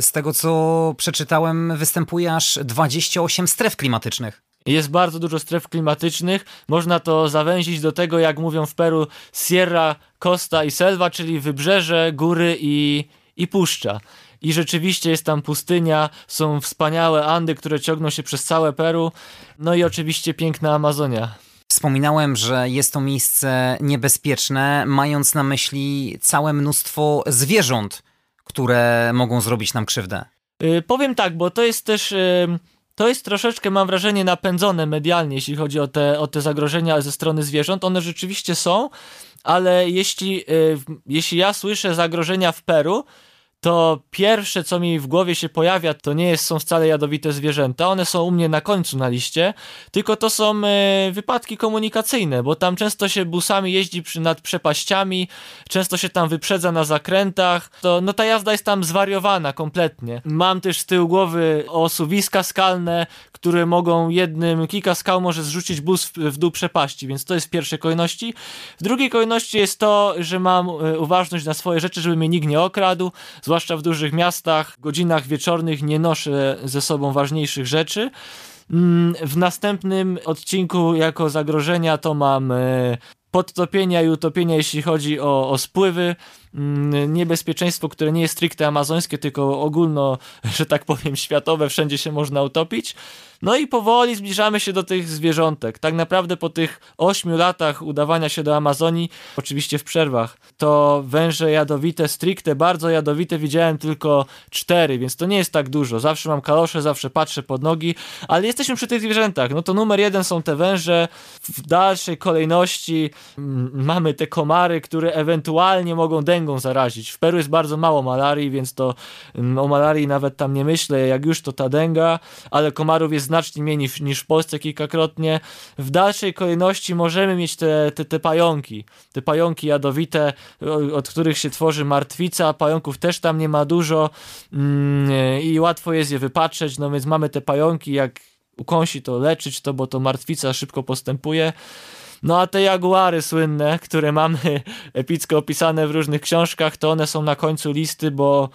z tego co przeczytałem, występuje aż 28 stref klimatycznych. Jest bardzo dużo stref klimatycznych. Można to zawęzić do tego, jak mówią w Peru, Sierra, Costa i Selva, czyli wybrzeże, góry i, i puszcza. I rzeczywiście jest tam pustynia, są wspaniałe Andy, które ciągną się przez całe Peru, no i oczywiście piękna Amazonia. Wspominałem, że jest to miejsce niebezpieczne, mając na myśli całe mnóstwo zwierząt, które mogą zrobić nam krzywdę. Yy, powiem tak, bo to jest też. To jest troszeczkę, mam wrażenie, napędzone medialnie, jeśli chodzi o te, o te zagrożenia ze strony zwierząt. One rzeczywiście są, ale jeśli, yy, jeśli ja słyszę zagrożenia w Peru, to pierwsze, co mi w głowie się pojawia, to nie jest, są wcale jadowite zwierzęta. One są u mnie na końcu na liście, tylko to są y, wypadki komunikacyjne, bo tam często się busami jeździ przy, nad przepaściami, często się tam wyprzedza na zakrętach. To, no ta jazda jest tam zwariowana kompletnie. Mam też z tyłu głowy osuwiska skalne, które mogą jednym, kilka skał może zrzucić bus w, dół przepaści, więc to jest w pierwszej kolejności. W drugiej kolejności jest to, że mam y, uważność na swoje rzeczy, żeby mnie nikt nie okradł zwłaszcza w dużych miastach, w godzinach wieczornych nie noszę ze sobą ważniejszych rzeczy. Mm, w następnym odcinku jako zagrożenia to mam e, podtopienia i utopienia, jeśli chodzi o, o spływy. Mm, niebezpieczeństwo, które nie jest stricte amazońskie, tylko ogólno, że tak powiem, światowe, wszędzie się można utopić. No i powoli zbliżamy się do tych zwierzątek. Tak naprawdę po tych ośmiu latach udawania się do Amazonii, oczywiście w przerwach, to węże jadowite, stricte, bardzo jadowite widziałem tylko cztery, więc to nie jest tak dużo. Zawsze mam kalosze, zawsze patrzę pod nogi, ale jesteśmy przy tych zwierzętach. No to numer jeden są te węże, w dalszej kolejności mm, mamy te komary, które ewentualnie mogą dęć zarazić. W Peru jest bardzo mało malarii, więc to mm, o malarii nawet tam nie myślę, jak już to tadenga, ale komarów jest znacznie mniej niż, niż w Polsce kilkakrotnie. W dalszej kolejności możemy mieć te, te, te pająki, te pająki jadowite, od których się tworzy martwica, pająków też tam nie ma dużo mm, i łatwo jest je wypatrzeć, no więc mamy te pająki, jak ukąsi to leczyć to, bo to martwica szybko postępuje. No a te jaguary słynne, które mamy epicko opisane w różnych książkach, to one są na końcu listy, bo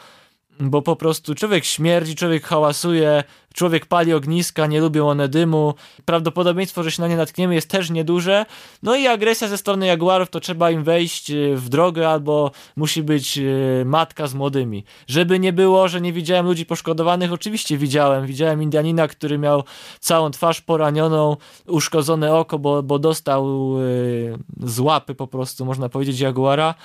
bo po prostu człowiek śmierdzi, człowiek hałasuje, człowiek pali ogniska, nie lubią one dymu. Prawdopodobieństwo, że się na nie natkniemy jest też nieduże. No i agresja ze strony jaguarów, to trzeba im wejść e, w drogę albo musi być e, matka z młodymi. Żeby nie było, że nie widziałem ludzi poszkodowanych, oczywiście widziałem. Widziałem Indianina, który miał całą twarz poranioną, uszkodzone oko, bo, bo dostał e, z łapy po prostu, można powiedzieć, jaguara.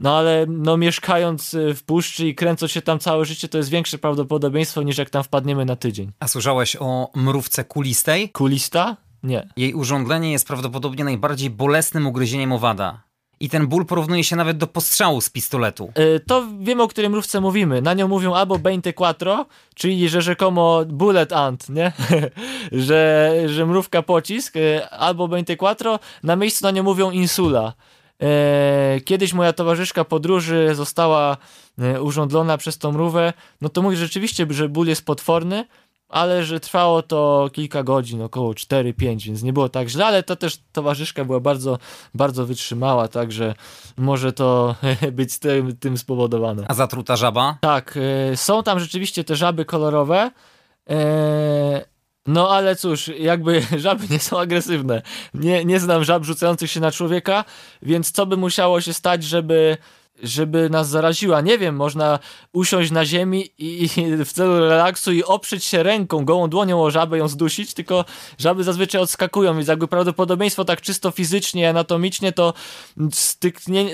No ale no, mieszkając w puszczy i kręcąc się tam całe życie, to jest większe prawdopodobieństwo niż jak tam wpadniemy na tydzień. A słyszałeś o mrówce kulistej? Kulista? Nie. Jej urządlenie jest prawdopodobnie najbardziej bolesnym ugryzieniem owada. I ten ból porównuje się nawet do postrzału z pistoletu. Yy, to wiemy, o której mrówce mówimy. Na nią mówią albo Bente Quattro, czyli że rzekomo bullet ant, nie? że, że mrówka pocisk, yy, albo Bente Quattro. Na miejscu na nią mówią insula. Yy, kiedyś moja towarzyszka podróży została urządlona przez tą mrówę. No to mówi rzeczywiście, że ból jest potworny, ale że trwało to kilka godzin, około 4-5, więc nie było tak źle, ale to też towarzyszka była bardzo, bardzo wytrzymała, także może to być tym, tym spowodowane. A zatruta żaba? Tak, e, są tam rzeczywiście te żaby kolorowe, e, no ale cóż, jakby żaby nie są agresywne. Nie, nie znam żab rzucających się na człowieka, więc co by musiało się stać, żeby żeby nas zaraziła. Nie wiem, można usiąść na ziemi i, i, w celu relaksu i oprzeć się ręką, gołą dłonią o żabę, ją zdusić, tylko żaby zazwyczaj odskakują, więc jakby prawdopodobieństwo tak czysto fizycznie, anatomicznie, to styknie,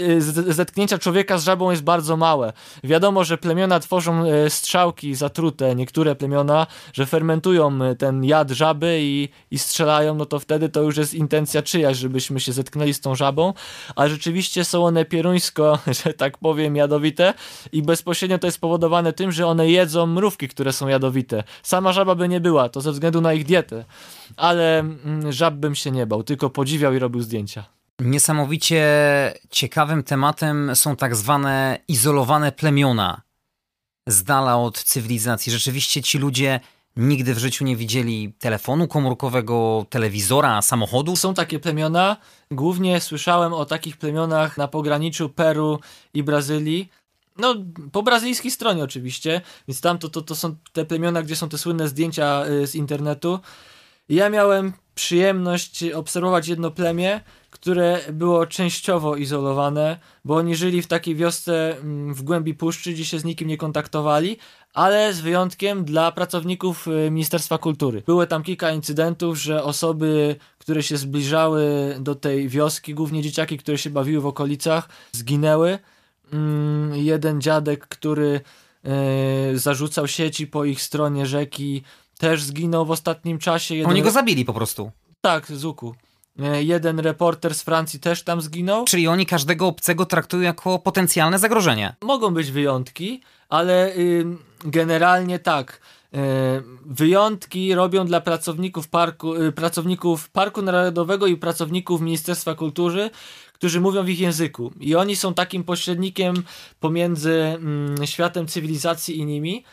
zetknięcia człowieka z żabą jest bardzo małe. Wiadomo, że plemiona tworzą e, strzałki zatrute, niektóre plemiona, że fermentują e, ten jad żaby i, i strzelają, no to wtedy to już jest intencja czyjaś, żebyśmy się zetknęli z tą żabą, a rzeczywiście są one pieruńsko, że tak powiem, jadowite i bezpośrednio to jest spowodowane tym, że one jedzą mrówki, które są jadowite. Sama żaba by nie była, to ze względu na ich dietę, ale mm, żab bym się nie bał, tylko podziwiał i robił zdjęcia. Niesamowicie ciekawym tematem są tak zwane izolowane plemiona z dala od cywilizacji. Rzeczywiście ci ludzie nigdy w życiu nie widzieli telefonu komórkowego, telewizora, samochodu. Są takie plemiona. Głównie słyszałem o takich plemionach na pograniczu Peru i Brazylii. No, po brazylijskiej stronie oczywiście, więc tam to, to, to są te plemiona, gdzie są te słynne zdjęcia y, z internetu. Ja miałem przyjemność obserwować jedno plemię, które było częściowo izolowane, bo oni żyli w takiej wiosce mm, w głębi puszczy, gdzie się z nikim nie kontaktowali, ale z wyjątkiem dla pracowników y, Ministerstwa Kultury. Było tam kilka incydentów, że osoby, które się zbliżały do tej wioski, głównie dzieciaki, które się bawiły w okolicach, zginęły. Mm, jeden dziadek, który y, zarzucał sieci po ich stronie rzeki, też zginął w ostatnim czasie. Jeden... Oni go zabili po prostu. Tak, z łuku. E, jeden reporter z Francji też tam zginął. Czyli oni każdego obcego traktują jako potencjalne zagrożenie. Mogą być wyjątki, ale y, generalnie tak. Y, wyjątki robią dla pracowników parku, y, pracowników Parku Narodowego i pracowników Ministerstwa Kultury, którzy mówią w ich języku. I oni są takim pośrednikiem pomiędzy mm, światem cywilizacji i nimi.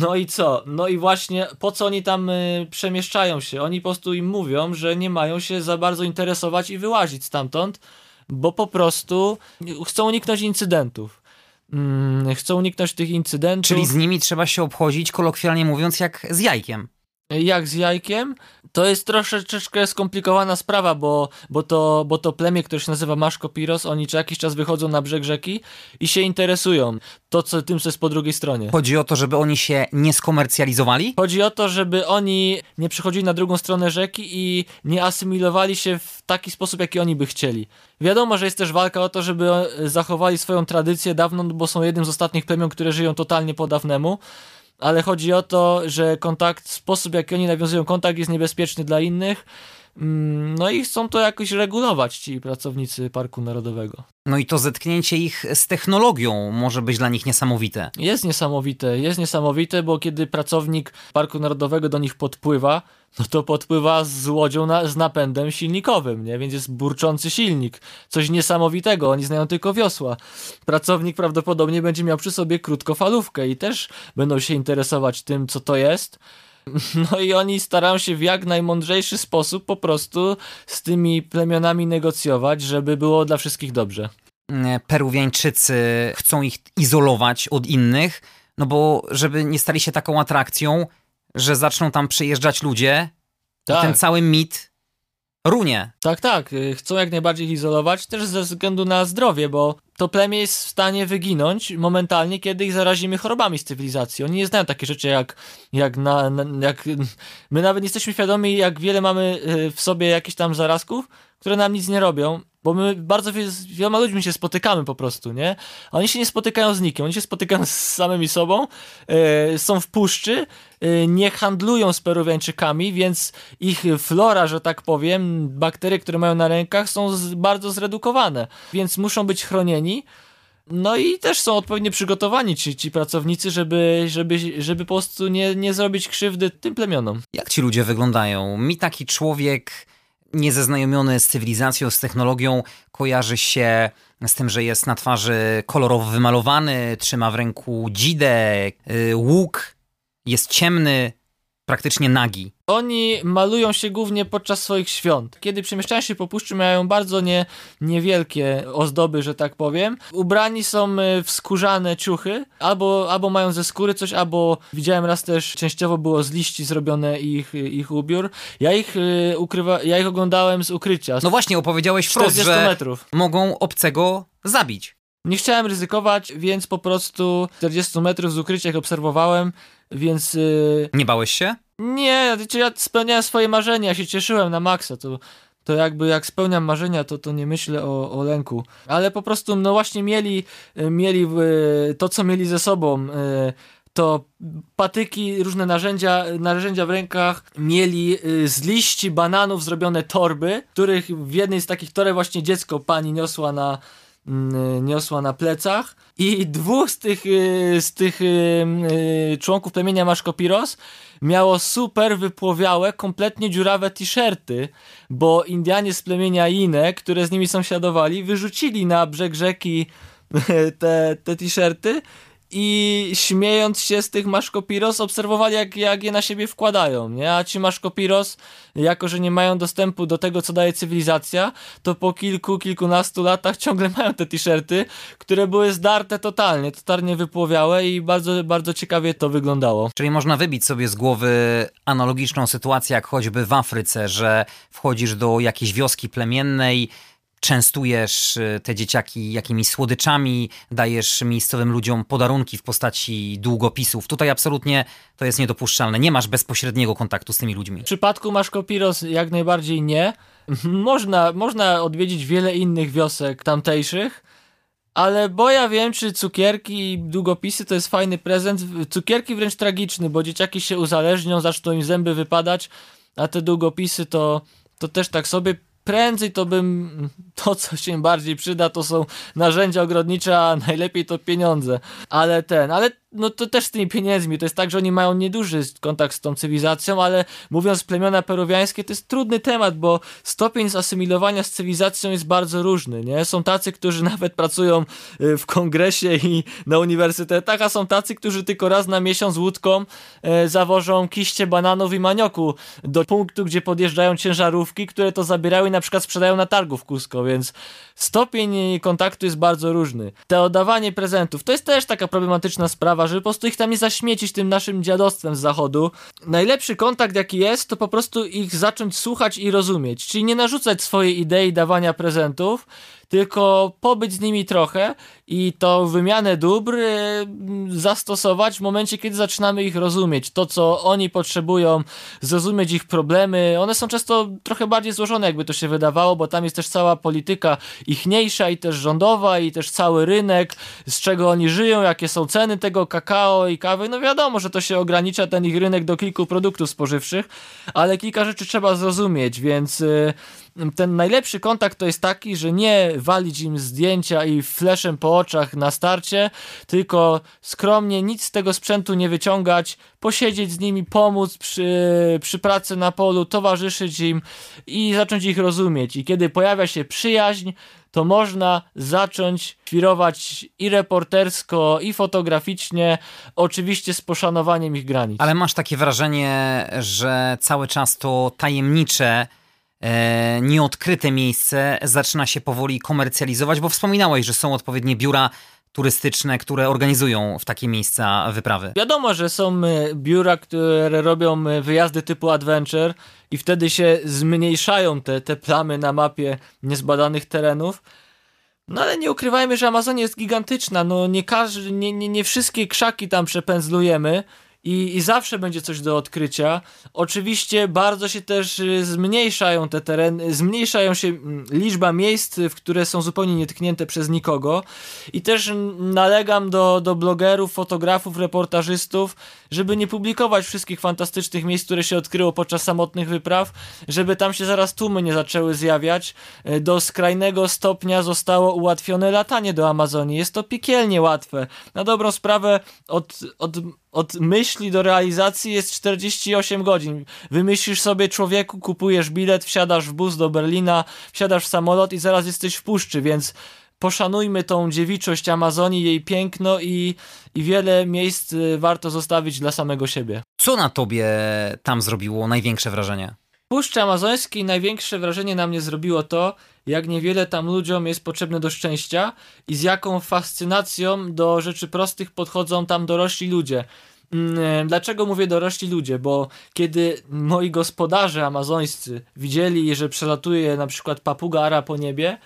No i co? No i właśnie po co oni tam y, przemieszczają się? Oni po prostu im mówią, że nie mają się za bardzo interesować i wyłazić stamtąd, bo po prostu chcą uniknąć incydentów. Mm, chcą uniknąć tych incydentów. Czyli z nimi trzeba się obchodzić, kolokwialnie mówiąc, jak z jajkiem jak z jajkiem, to jest troszeczkę skomplikowana sprawa, bo, bo, to, bo to plemię, które się nazywa Maszkopiros, oni co jakiś czas wychodzą na brzeg rzeki i się interesują to, co tym, co jest po drugiej stronie. Chodzi o to, żeby oni się nie skomercjalizowali? Chodzi o to, żeby oni nie przychodzili na drugą stronę rzeki i nie asymilowali się w taki sposób, jaki oni by chcieli. Wiadomo, że jest też walka o to, żeby zachowali swoją tradycję dawną, bo są jednym z ostatnich plemion, które żyją totalnie po dawnemu ale chodzi o to, że kontakt, sposób jaki oni nawiązują kontakt jest niebezpieczny dla innych. Mm, no i chcą to jakoś regulować ci pracownicy Parku Narodowego. No i to zetknięcie ich z technologią może być dla nich niesamowite. Jest niesamowite, jest niesamowite, bo kiedy pracownik Parku Narodowego do nich podpływa, no to podpływa z łodzią na, z napędem silnikowym, nie? Więc jest burczący silnik. Coś niesamowitego, oni znają tylko wiosła. Pracownik prawdopodobnie będzie miał przy sobie krótkofalówkę i też będą się interesować tym, co to jest. No i oni starają się w jak najmądrzejszy sposób po prostu z tymi plemionami negocjować, żeby było dla wszystkich dobrze. Peruwiańczycy chcą ich izolować od innych, no bo żeby nie stali się taką atrakcją, że zaczną tam przyjeżdżać ludzie tak. i ten cały mit runie. Tak, tak. Chcą jak najbardziej ich izolować, też ze względu na zdrowie, bo to plemię jest w stanie wyginąć momentalnie, kiedy ich zarazimy chorobami z cywilizacji. Oni nie znają takie rzeczy jak, jak, na, na, jak my nawet nie jesteśmy świadomi, jak wiele mamy y, w sobie jakichś tam zarazków, które nam nic nie robią, bo my bardzo z wieloma ludźmi się spotykamy po prostu, nie? A oni się nie spotykają z nikim, oni się spotykają z samymi sobą, yy, są w puszczy, yy, nie handlują z Peruwiańczykami, więc ich flora, że tak powiem, bakterie, które mają na rękach są z, bardzo zredukowane, więc muszą być chronieni. No i też są odpowiednio przygotowani ci, ci pracownicy, żeby, żeby, żeby po prostu nie, nie zrobić krzywdy tym plemionom. Jak ci ludzie wyglądają? Mi taki człowiek niezaznajomiony z cywilizacją, z technologią, kojarzy się z tym, że jest na twarzy kolorowo wymalowany, trzyma w ręku dzidę, y, łuk, jest ciemny, praktycznie nagi. Oni malują się głównie podczas swoich świąt. Kiedy przemieszczają się po puszczy, mają bardzo nie, niewielkie ozdoby, że tak powiem. Ubrani są y, w skórzane ciuchy, albo, albo mają ze skóry coś, albo widziałem raz też, częściowo było z liści zrobione ich, ich ubiór. Ja ich, y, ukrywa, ja ich oglądałem z ukrycia. No właśnie, opowiedziałeś wprost, że metrów. mogą obcego zabić. Nie chciałem ryzykować, więc po prostu 40 metrów z ukrycia ich obserwowałem, więc... Yy... Nie bałeś się? Nie, ja spełniałem swoje marzenia, ja się cieszyłem na maksa, to, to jakby jak spełniam marzenia, to, to nie myślę o, o lęku. Ale po prostu, no właśnie mieli, y, mieli to, co mieli ze sobą, yy, to patyki, różne narzędzia, narzędzia w rękach, mieli y, z liści bananów zrobione torby, których w jednej z takich toreb właśnie dziecko pani niosła na, niosła na plecach. I dwóch z tych, y, z tych y, y, członków plemienia Maszkopiros miało super wypłowiałe, kompletnie dziurawe t-shirty, bo Indianie z plemienia Ine, które z nimi sąsiadowali, wyrzucili na brzeg rzeki te, te t-shirty i śmiejąc się z tych maszkopiros obserwowali jak, jak je na siebie wkładają, nie? A ci maszkopiros, jako że nie mają dostępu do tego, co daje cywilizacja, to po kilku, kilkunastu latach ciągle mają te t-shirty, które były zdarte totalnie, totalnie wypłowiałe i bardzo, bardzo ciekawie to wyglądało. Czyli można wybić sobie z głowy analogiczną sytuację, jak choćby w Afryce, że wchodzisz do jakiejś wioski plemiennej, częstujesz y, te dzieciaki jakimiś słodyczami, dajesz miejscowym ludziom podarunki w postaci długopisów. Tutaj absolutnie to jest niedopuszczalne. Nie masz bezpośredniego kontaktu z tymi ludźmi. W przypadku Maszkopiros jak najbardziej nie. Można, można odwiedzić wiele innych wiosek tamtejszych, ale bo ja wiem, czy cukierki i długopisy to jest fajny prezent. Cukierki wręcz tragiczny, bo dzieciaki się uzależnią, zaczną im zęby wypadać, a te długopisy to, to też tak sobie prędzej to bym, to co się bardziej przyda, to są narzędzia ogrodnicze, a najlepiej to pieniądze. Ale ten, ale no to też z tymi pieniędzmi, to jest tak, że oni mają nieduży kontakt z tą cywilizacją, ale mówiąc plemiona peruwiańskie, to jest trudny temat, bo stopień zasymilowania z cywilizacją jest bardzo różny, nie? Są tacy, którzy nawet pracują y, w kongresie i na uniwersytetach, a są tacy, którzy tylko raz na miesiąc łódką e, zawożą kiście bananów i manioku do punktu, gdzie podjeżdżają ciężarówki, które to zabierają i na przykład sprzedają na targu w Cusco, więc stopień kontaktu jest bardzo różny. Te oddawanie prezentów, to jest też taka problematyczna sprawa, sprawa, żeby po prostu ich tam nie zaśmiecić tym naszym dziadostwem z zachodu. Najlepszy kontakt jaki jest, to po prostu ich zacząć słuchać i rozumieć, czyli nie narzucać swojej idei dawania prezentów, tylko pobyć z nimi trochę i to wymianę dóbr y, zastosować w momencie, kiedy zaczynamy ich rozumieć. To, co oni potrzebują, zrozumieć ich problemy. One są często trochę bardziej złożone, jakby to się wydawało, bo tam jest też cała polityka ichniejsza i też rządowa i też cały rynek, z czego oni żyją, jakie są ceny tego kakao i kawy. No wiadomo, że to się ogranicza ten ich rynek do kilku produktów spożywczych, ale kilka rzeczy trzeba zrozumieć, więc y, ten najlepszy kontakt to jest taki, że nie walić im zdjęcia i fleszem po oczach na starcie, tylko skromnie nic z tego sprzętu nie wyciągać, posiedzieć z nimi, pomóc przy, przy pracy na polu, towarzyszyć im i zacząć ich rozumieć. I kiedy pojawia się przyjaźń, to można zacząć świrować i reportersko, i fotograficznie, oczywiście z poszanowaniem ich granic. Ale masz takie wrażenie, że cały czas to tajemnicze, nieodkryte miejsce zaczyna się powoli komercjalizować, bo wspominałeś, że są odpowiednie biura turystyczne, które organizują w takie miejsca wyprawy. Wiadomo, że są e, biura, które robią e, wyjazdy typu adventure i wtedy się zmniejszają te, te plamy na mapie niezbadanych terenów. No ale nie ukrywajmy, że Amazonia jest gigantyczna. No nie, każdy, nie, nie, nie wszystkie krzaki tam przepędzlujemy i, i zawsze będzie coś do odkrycia. Oczywiście bardzo się też y, zmniejszają te tereny, zmniejszają się mm, liczba miejsc, w które są zupełnie nietknięte przez nikogo i też nalegam do, do blogerów, fotografów, reportażystów, żeby nie publikować wszystkich fantastycznych miejsc, które się odkryło podczas samotnych wypraw, żeby tam się zaraz tłumy nie zaczęły zjawiać. Y, do skrajnego stopnia zostało ułatwione latanie do Amazonii. Jest to piekielnie łatwe. Na dobrą sprawę od, od od myśli do realizacji jest 48 godzin. Wymyślisz sobie człowieku, kupujesz bilet, wsiadasz w bus do Berlina, wsiadasz w samolot i zaraz jesteś w puszczy, więc poszanujmy tą dziewiczość Amazonii, jej piękno i, i wiele miejsc y, warto zostawić dla samego siebie. Co na tobie tam zrobiło największe wrażenie? Puszczy Amazońskiej największe wrażenie na mnie zrobiło to, jak niewiele tam ludziom jest potrzebne do szczęścia i z jaką fascynacją do rzeczy prostych podchodzą tam dorośli ludzie. Mm, e, dlaczego mówię dorośli ludzie? Bo kiedy moi gospodarze amazońscy widzieli, że przelatuje na przykład papuga ara po niebie,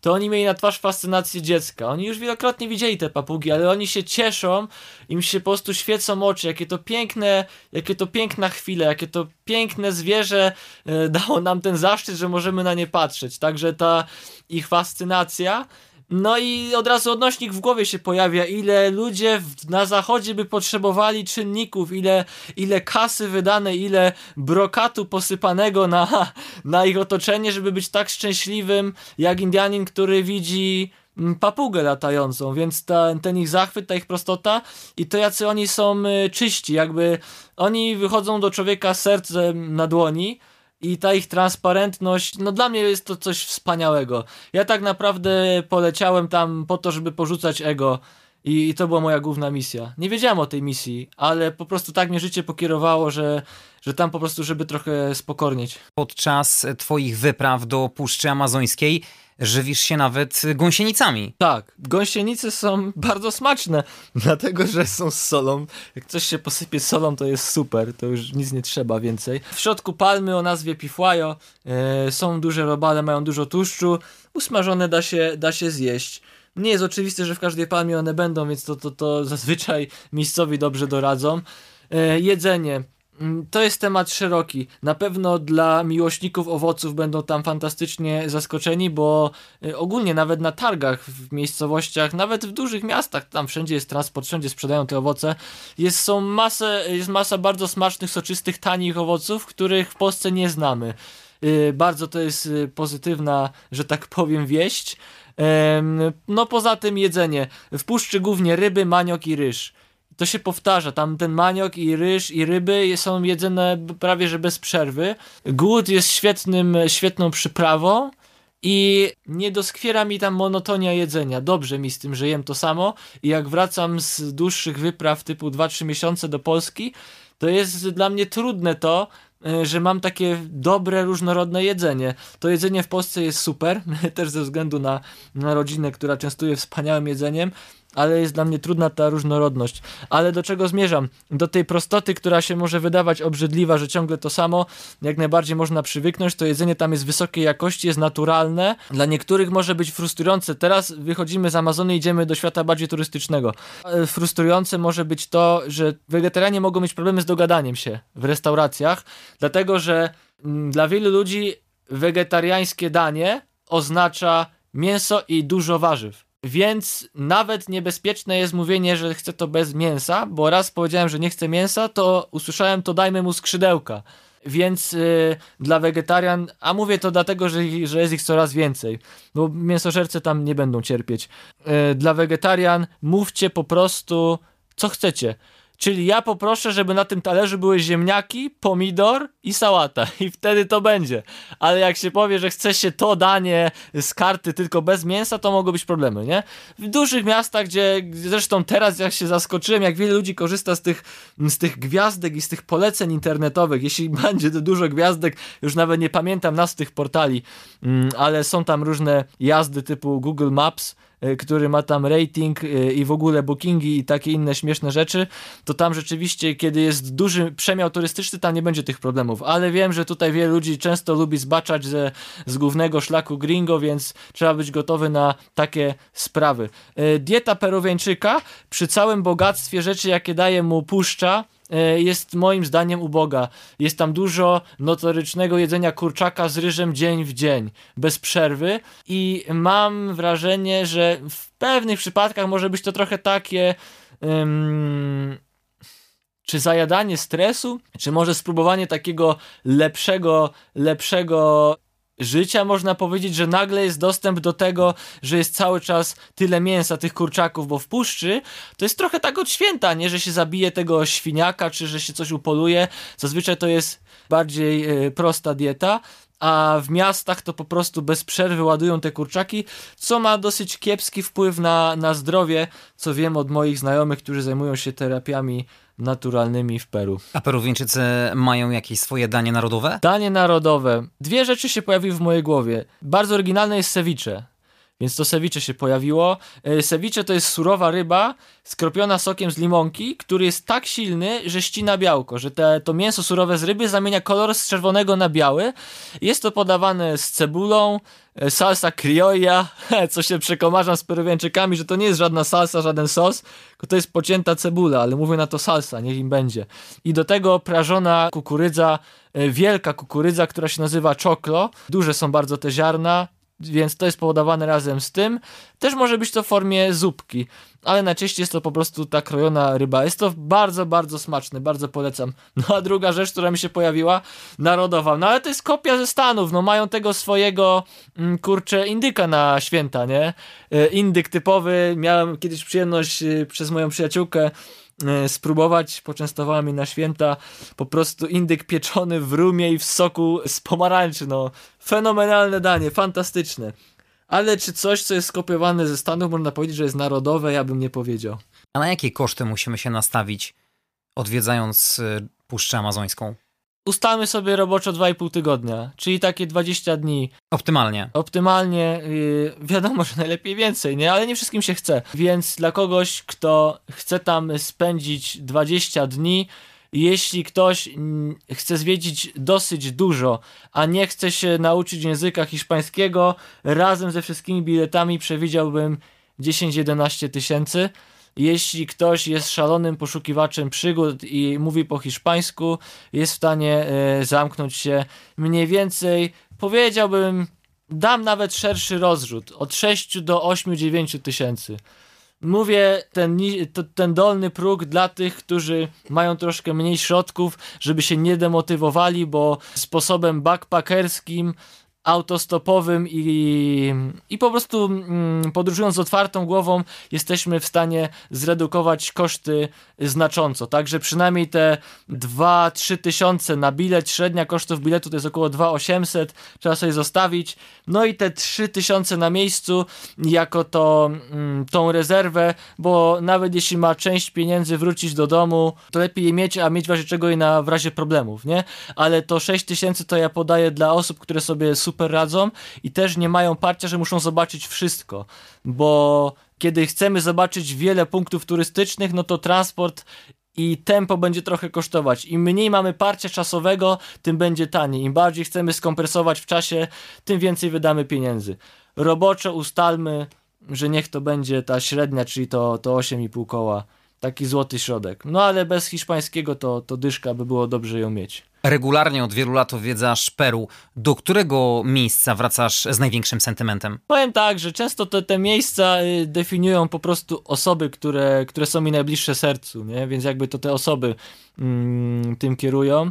to oni mieli na twarz fascynację dziecka. Oni już wielokrotnie widzieli te papugi, ale oni się cieszą, im się po prostu świecą oczy, jakie to piękne, jakie to piękna chwila, jakie to piękne zwierzę e, dało nam ten zaszczyt, że możemy na nie patrzeć. Także ta ich fascynacja no i od razu odnośnik w głowie się pojawia, ile ludzie na zachodzie by potrzebowali czynników, ile, ile kasy wydane, ile brokatu posypanego na, na ich otoczenie, żeby być tak szczęśliwym jak Indianin, który widzi mm, papugę latającą, więc ta, ten ich zachwyt, ta ich prostota i to jacy oni są y, czyści, jakby oni wychodzą do człowieka sercem na dłoni, i ta ich transparentność, no dla mnie jest to coś wspaniałego. Ja tak naprawdę poleciałem tam po to, żeby porzucać ego i, i to była moja główna misja. Nie wiedziałem o tej misji, ale po prostu tak mnie życie pokierowało, że, że tam po prostu, żeby trochę spokornieć. Podczas twoich wypraw do Puszczy Amazońskiej żywisz się nawet gąsienicami. Tak, gąsienice są bardzo smaczne, dlatego że są z solą. Jak coś się posypie solą, to jest super, to już nic nie trzeba więcej. W środku palmy o nazwie pifłajo, e, są duże robale, mają dużo tłuszczu, usmażone da się, da się zjeść. Nie jest oczywiste, że w każdej palmie one będą, więc to, to, to zazwyczaj miejscowi dobrze doradzą. E, jedzenie. Mm, to jest temat szeroki. Na pewno dla miłośników owoców będą tam fantastycznie zaskoczeni, bo y, ogólnie nawet na targach w miejscowościach, nawet w dużych miastach, tam wszędzie jest transport, wszędzie sprzedają te owoce. Jest, są masę, jest masa bardzo smacznych, soczystych, tanich owoców, których w Polsce nie znamy. Y, bardzo to jest y, pozytywna, że tak powiem, wieść. No poza tym jedzenie. W puszczy głównie ryby, maniok i ryż to się powtarza. Tam ten maniok i ryż i ryby są jedzone prawie że bez przerwy. Głód jest świetnym, świetną przyprawą. I nie doskwiera mi tam monotonia jedzenia. Dobrze mi z tym, że jem to samo. I jak wracam z dłuższych wypraw typu 2-3 miesiące do Polski, to jest dla mnie trudne to, e, że mam takie dobre, różnorodne jedzenie. To jedzenie w Polsce jest super, też ze względu na, na rodzinę, która częstuje wspaniałym jedzeniem, ale jest dla mnie trudna ta różnorodność. Ale do czego zmierzam? Do tej prostoty, która się może wydawać obrzydliwa, że ciągle to samo, jak najbardziej można przywyknąć, to jedzenie tam jest wysokiej jakości, jest naturalne. Dla niektórych może być frustrujące. Teraz wychodzimy z Amazony i idziemy do świata bardziej turystycznego. E, frustrujące może być to, że wegetarianie mogą mieć problemy z dogadaniem się w restauracjach, dlatego że mm, dla wielu ludzi wegetariańskie danie oznacza mięso i dużo warzyw. Więc nawet niebezpieczne jest mówienie, że chcę to bez mięsa, bo raz powiedziałem, że nie chcę mięsa, to usłyszałem to dajmy mu skrzydełka. Więc yy, dla wegetarian, a mówię to dlatego, że, że jest ich coraz więcej, bo mięsożercy tam nie będą cierpieć. Yy, dla wegetarian mówcie po prostu co chcecie. Czyli ja poproszę, żeby na tym talerzu były ziemniaki, pomidor i sałata. I wtedy to będzie. Ale jak się powie, że chce się to danie z karty tylko bez mięsa, to mogą być problemy, nie? W dużych miastach, gdzie zresztą teraz jak się zaskoczyłem, jak wiele ludzi korzysta z tych, z tych gwiazdek i z tych poleceń internetowych. Jeśli będzie dużo gwiazdek, już nawet nie pamiętam nas tych portali, mm, ale są tam różne jazdy typu Google Maps, który ma tam rating e, i w ogóle bookingi i takie inne śmieszne rzeczy, to tam rzeczywiście, kiedy jest duży przemiał turystyczny, tam nie będzie tych problemów. Ale wiem, że tutaj wiele ludzi często lubi zbaczać ze, z głównego szlaku gringo, więc trzeba być gotowy na takie sprawy. E, dieta peruwieńczyka przy całym bogactwie rzeczy, jakie daje mu puszcza, E, jest moim zdaniem uboga. Jest tam dużo notorycznego jedzenia kurczaka z ryżem dzień w dzień, bez przerwy i mam wrażenie, że w pewnych przypadkach może być to trochę takie... Um, czy zajadanie stresu, czy może spróbowanie takiego lepszego, lepszego życia, można powiedzieć, że nagle jest dostęp do tego, że jest cały czas tyle mięsa tych kurczaków, bo w puszczy to jest trochę tak od święta, nie, że się zabije tego świniaka, czy że się coś upoluje. Zazwyczaj to jest bardziej y, prosta dieta, a w miastach to po prostu bez przerwy ładują te kurczaki, co ma dosyć kiepski wpływ na, na zdrowie, co wiem od moich znajomych, którzy zajmują się terapiami naturalnymi w Peru. A Peruwieńczycy mają jakieś swoje danie narodowe? Danie narodowe. Dwie rzeczy się pojawiły w mojej głowie. Bardzo oryginalne jest ceviche. Więc to ceviche się pojawiło. E, ceviche to jest surowa ryba skropiona sokiem z limonki, który jest tak silny, że ścina białko, że te, to mięso surowe z ryby zamienia kolor z czerwonego na biały. Jest to podawane z cebulą, e, salsa criolla, co się przekomarzam z peruwianczykami, że to nie jest żadna salsa, żaden sos, tylko to jest pocięta cebula, ale mówię na to salsa, niech im będzie. I do tego prażona kukurydza, e, wielka kukurydza, która się nazywa czoklo. Duże są bardzo te ziarna, więc to jest powodowane razem z tym. Też może być to w formie zupki, ale najczęściej jest to po prostu ta krojona ryba. Jest to bardzo, bardzo smaczne, bardzo polecam. No a druga rzecz, która mi się pojawiła, narodowa. No ale to jest kopia ze Stanów, no mają tego swojego, mm, kurczę, indyka na święta, nie? E, indyk typowy, miałem kiedyś przyjemność e, przez moją przyjaciółkę spróbować. Poczęstowała mi na święta po prostu indyk pieczony w rumie i w soku z pomarańczy. No, fenomenalne danie, fantastyczne. Ale czy coś, co jest skopiowane ze Stanów, można powiedzieć, że jest narodowe, ja bym nie powiedział. A na jakie koszty musimy się nastawić, odwiedzając e, Puszczę Amazońską? Ustalmy sobie roboczo 2,5 tygodnia, czyli takie 20 dni. Optymalnie. Optymalnie, yy, wiadomo, że najlepiej więcej, nie? Ale nie wszystkim się chce. Więc dla kogoś, kto chce tam spędzić 20 dni, jeśli ktoś chce zwiedzić dosyć dużo, a nie chce się nauczyć języka hiszpańskiego, razem ze wszystkimi biletami przewidziałbym 10-11 tysięcy. Jeśli ktoś jest szalonym poszukiwaczem przygód i mówi po hiszpańsku, jest w stanie e, zamknąć się mniej więcej, powiedziałbym, dam nawet szerszy rozrzut, od 6 do 8-9 tysięcy. Mówię ten, ten dolny próg dla tych, którzy mają troszkę mniej środków, żeby się nie demotywowali, bo sposobem backpackerskim autostopowym i, i po prostu mm, podróżując z otwartą głową jesteśmy w stanie zredukować koszty znacząco, także przynajmniej te 2-3 tysiące na bilet, średnia kosztów biletu to jest około 2800, trzeba sobie zostawić, no i te 3 tysiące na miejscu jako to, mm, tą rezerwę, bo nawet jeśli ma część pieniędzy wrócić do domu, to lepiej je mieć, a mieć w razie czego i na w razie problemów, nie? Ale to 6 tysięcy to ja podaję dla osób, które sobie super radzą i też nie mają parcia, że muszą zobaczyć wszystko, bo kiedy chcemy zobaczyć wiele punktów turystycznych, no to transport i tempo będzie trochę kosztować. Im mniej mamy parcia czasowego, tym będzie taniej. Im bardziej chcemy skompresować w czasie, tym więcej wydamy pieniędzy. Roboczo ustalmy, że niech to będzie ta średnia, czyli to, to 8,5 koła. Taki złoty środek. No ale bez hiszpańskiego to, to dyszka by było dobrze ją mieć. Regularnie od wielu lat odwiedzasz Peru. Do którego miejsca wracasz z największym sentymentem? Powiem tak, że często te, te miejsca y, definiują po prostu osoby, które, które są mi najbliższe sercu, nie? więc jakby to te osoby mm, tym kierują,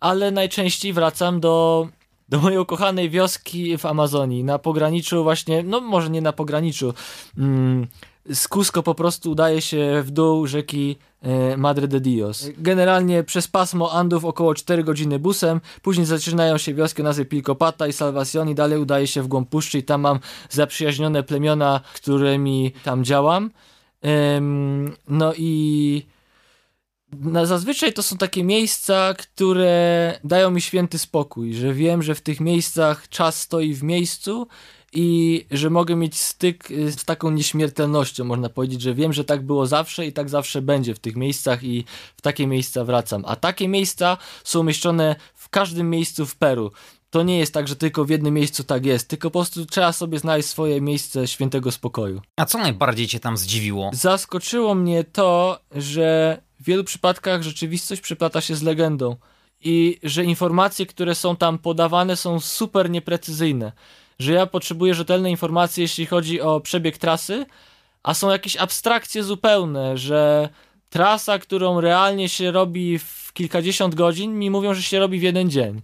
ale najczęściej wracam do, do mojej ukochanej wioski w Amazonii, na pograniczu właśnie, no może nie na pograniczu, mm, z Cusco po prostu udaje się w dół rzeki e, Madre de Dios. Generalnie przez pasmo Andów około 4 godziny busem, później zaczynają się wioski o nazwie Pilcopata i Salvacion i dalej udaje się w głąb puszczy i tam mam zaprzyjaźnione plemiona, którymi tam działam. No i no, zazwyczaj to są takie miejsca, które dają mi święty spokój, że wiem, że w tych miejscach czas stoi w miejscu i że mogę mieć styk y, z taką nieśmiertelnością, można powiedzieć, że wiem, że tak było zawsze i tak zawsze będzie w tych miejscach i w takie miejsca wracam. A takie miejsca są umieszczone w każdym miejscu w Peru. To nie jest tak, że tylko w jednym miejscu tak jest, tylko po prostu trzeba sobie znaleźć swoje miejsce świętego spokoju. A co najbardziej cię tam zdziwiło? Zaskoczyło mnie to, że w wielu przypadkach rzeczywistość przyplata się z legendą i że informacje, które są tam podawane są super nieprecyzyjne że ja potrzebuję rzetelnej informacji, jeśli chodzi o przebieg trasy, a są jakieś abstrakcje zupełne, że trasa, którą realnie się robi w kilkadziesiąt godzin, mi mówią, że się robi w jeden dzień.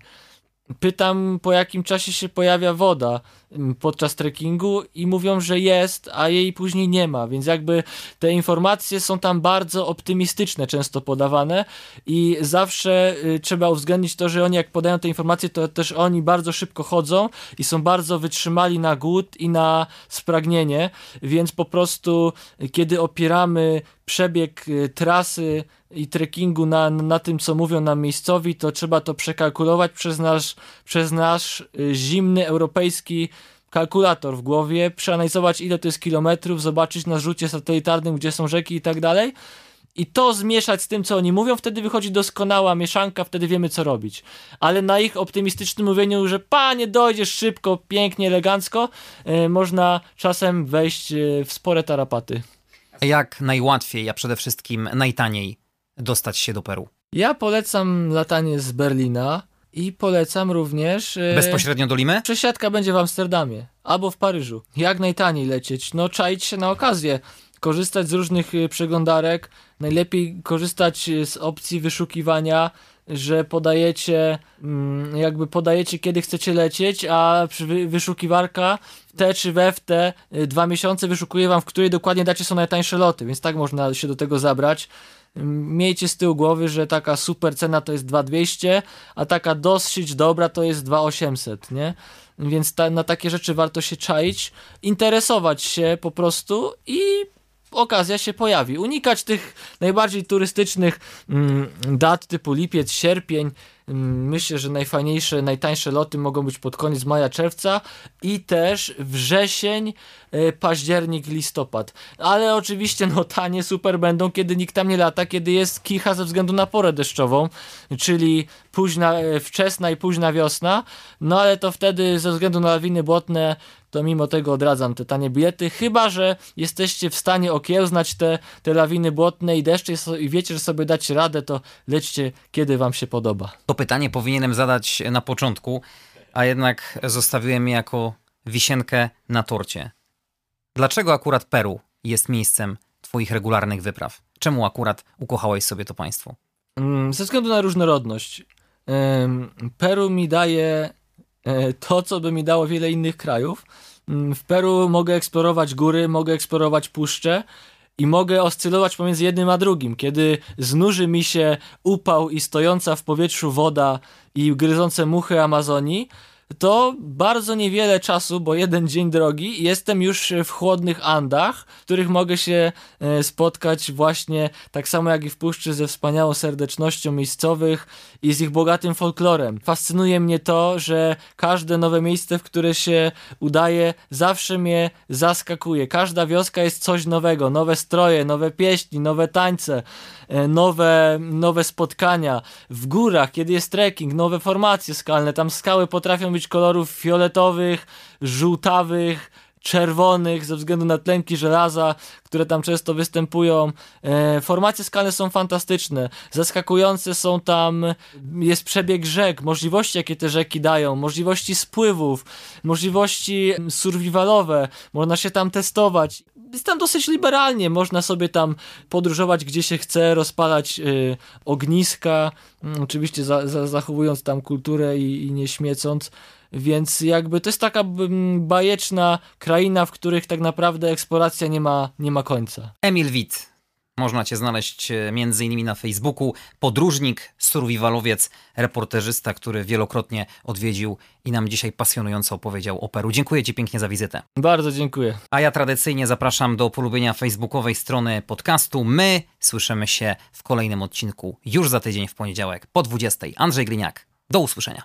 Pytam, po jakim czasie się pojawia woda mm, podczas trekkingu i mówią, że jest, a jej później nie ma, więc jakby te informacje są tam bardzo optymistyczne, często podawane i zawsze y, trzeba uwzględnić to, że oni jak podają te informacje, to też oni bardzo szybko chodzą i są bardzo wytrzymali na głód i na spragnienie, więc po prostu y, kiedy opieramy przebieg y, trasy i trekkingu na, na tym, co mówią nam miejscowi, to trzeba to przekalkulować przez nasz, przez nasz y, zimny europejski kalkulator w głowie, przeanalizować ile to jest kilometrów, zobaczyć na rzucie satelitarnym, gdzie są rzeki i tak dalej. I to zmieszać z tym, co oni mówią, wtedy wychodzi doskonała mieszanka, wtedy wiemy, co robić. Ale na ich optymistycznym mówieniu, że panie, dojdziesz szybko, pięknie, elegancko, yy, można czasem wejść yy, w spore tarapaty. Jak najłatwiej, a przede wszystkim najtaniej dostać się do Peru? Ja polecam latanie z Berlina i polecam również. E, Bezpośrednio do Limy? Przesiadka będzie w Amsterdamie albo w Paryżu. Jak najtaniej lecieć? No, czaić się na okazję. Korzystać z różnych e, przeglądarek. Najlepiej korzystać e, z opcji wyszukiwania, że podajecie, mm, jakby podajecie, kiedy chcecie lecieć, a wyszukiwarka w te czy we w te dwa miesiące wyszukuje wam, w której dokładnie dacie są najtańsze loty, więc tak można się do tego zabrać miejcie z tyłu głowy, że taka super cena to jest 2200, a taka dosyć dobra to jest 2800, nie? Więc ta, na takie rzeczy warto się czaić, interesować się po prostu i okazja się pojawi. Unikać tych najbardziej turystycznych mm, dat typu lipiec, sierpień. Mm, myślę, że najfajniejsze, najtańsze loty mogą być pod koniec maja, czerwca i też wrzesień, y, październik, listopad. Ale oczywiście no tanie super będą, kiedy nikt tam nie lata, kiedy jest kicha ze względu na porę deszczową, czyli późna, e, wczesna i późna wiosna. No ale to wtedy ze względu na lawiny błotne to mimo tego odradzam te tanie bilety, chyba że jesteście w stanie okiełznać te, te lawiny błotne i deszcze i wiecie, że sobie dacie radę, to lećcie kiedy wam się podoba. To pytanie powinienem zadać na początku, a jednak zostawiłem je jako wisienkę na torcie. Dlaczego akurat Peru jest miejscem twoich regularnych wypraw? Czemu akurat ukochałeś sobie to państwo? Mm, ze względu na różnorodność. Peru mi daje to, co by mi dało wiele innych krajów. Mm, w Peru mogę eksplorować góry, mogę eksplorować puszcze i mogę oscylować pomiędzy jednym a drugim. Kiedy znuży mi się upał i stojąca w powietrzu woda i gryzące muchy Amazonii, to bardzo niewiele czasu, bo jeden dzień drogi, jestem już w chłodnych Andach, w których mogę się e, spotkać właśnie tak samo jak i w Puszczy ze wspaniałą serdecznością miejscowych i z ich bogatym folklorem. Fascynuje mnie to, że każde nowe miejsce, w które się udaje, zawsze mnie zaskakuje. Każda wioska jest coś nowego, nowe stroje, nowe pieśni, nowe tańce, nowe, nowe spotkania. W górach, kiedy jest trekking, nowe formacje skalne, tam skały potrafią być kolorów fioletowych, żółtawych, czerwonych ze względu na tlenki żelaza, które tam często występują. E, formacje skalne są fantastyczne. Zaskakujące są tam, jest przebieg rzek, możliwości jakie te rzeki dają, możliwości spływów, możliwości survivalowe, można się tam testować. Jest tam dosyć liberalnie, można sobie tam podróżować gdzie się chce, rozpalać y, ogniska, y, oczywiście za, za, zachowując tam kulturę i, i nie śmiecąc. Więc jakby to jest taka bajeczna kraina, w których tak naprawdę eksploracja nie ma, nie ma końca. Emil Witt. Można cię znaleźć e, innymi na Facebooku. Podróżnik, survivalowiec, reporterzysta, który wielokrotnie odwiedził i nam dzisiaj pasjonująco opowiedział o Peru. Dziękuję ci pięknie za wizytę. Bardzo dziękuję. A ja tradycyjnie zapraszam do polubienia facebookowej strony podcastu. My słyszymy się w kolejnym odcinku już za tydzień w poniedziałek po 20. Andrzej Gliniak. Do usłyszenia.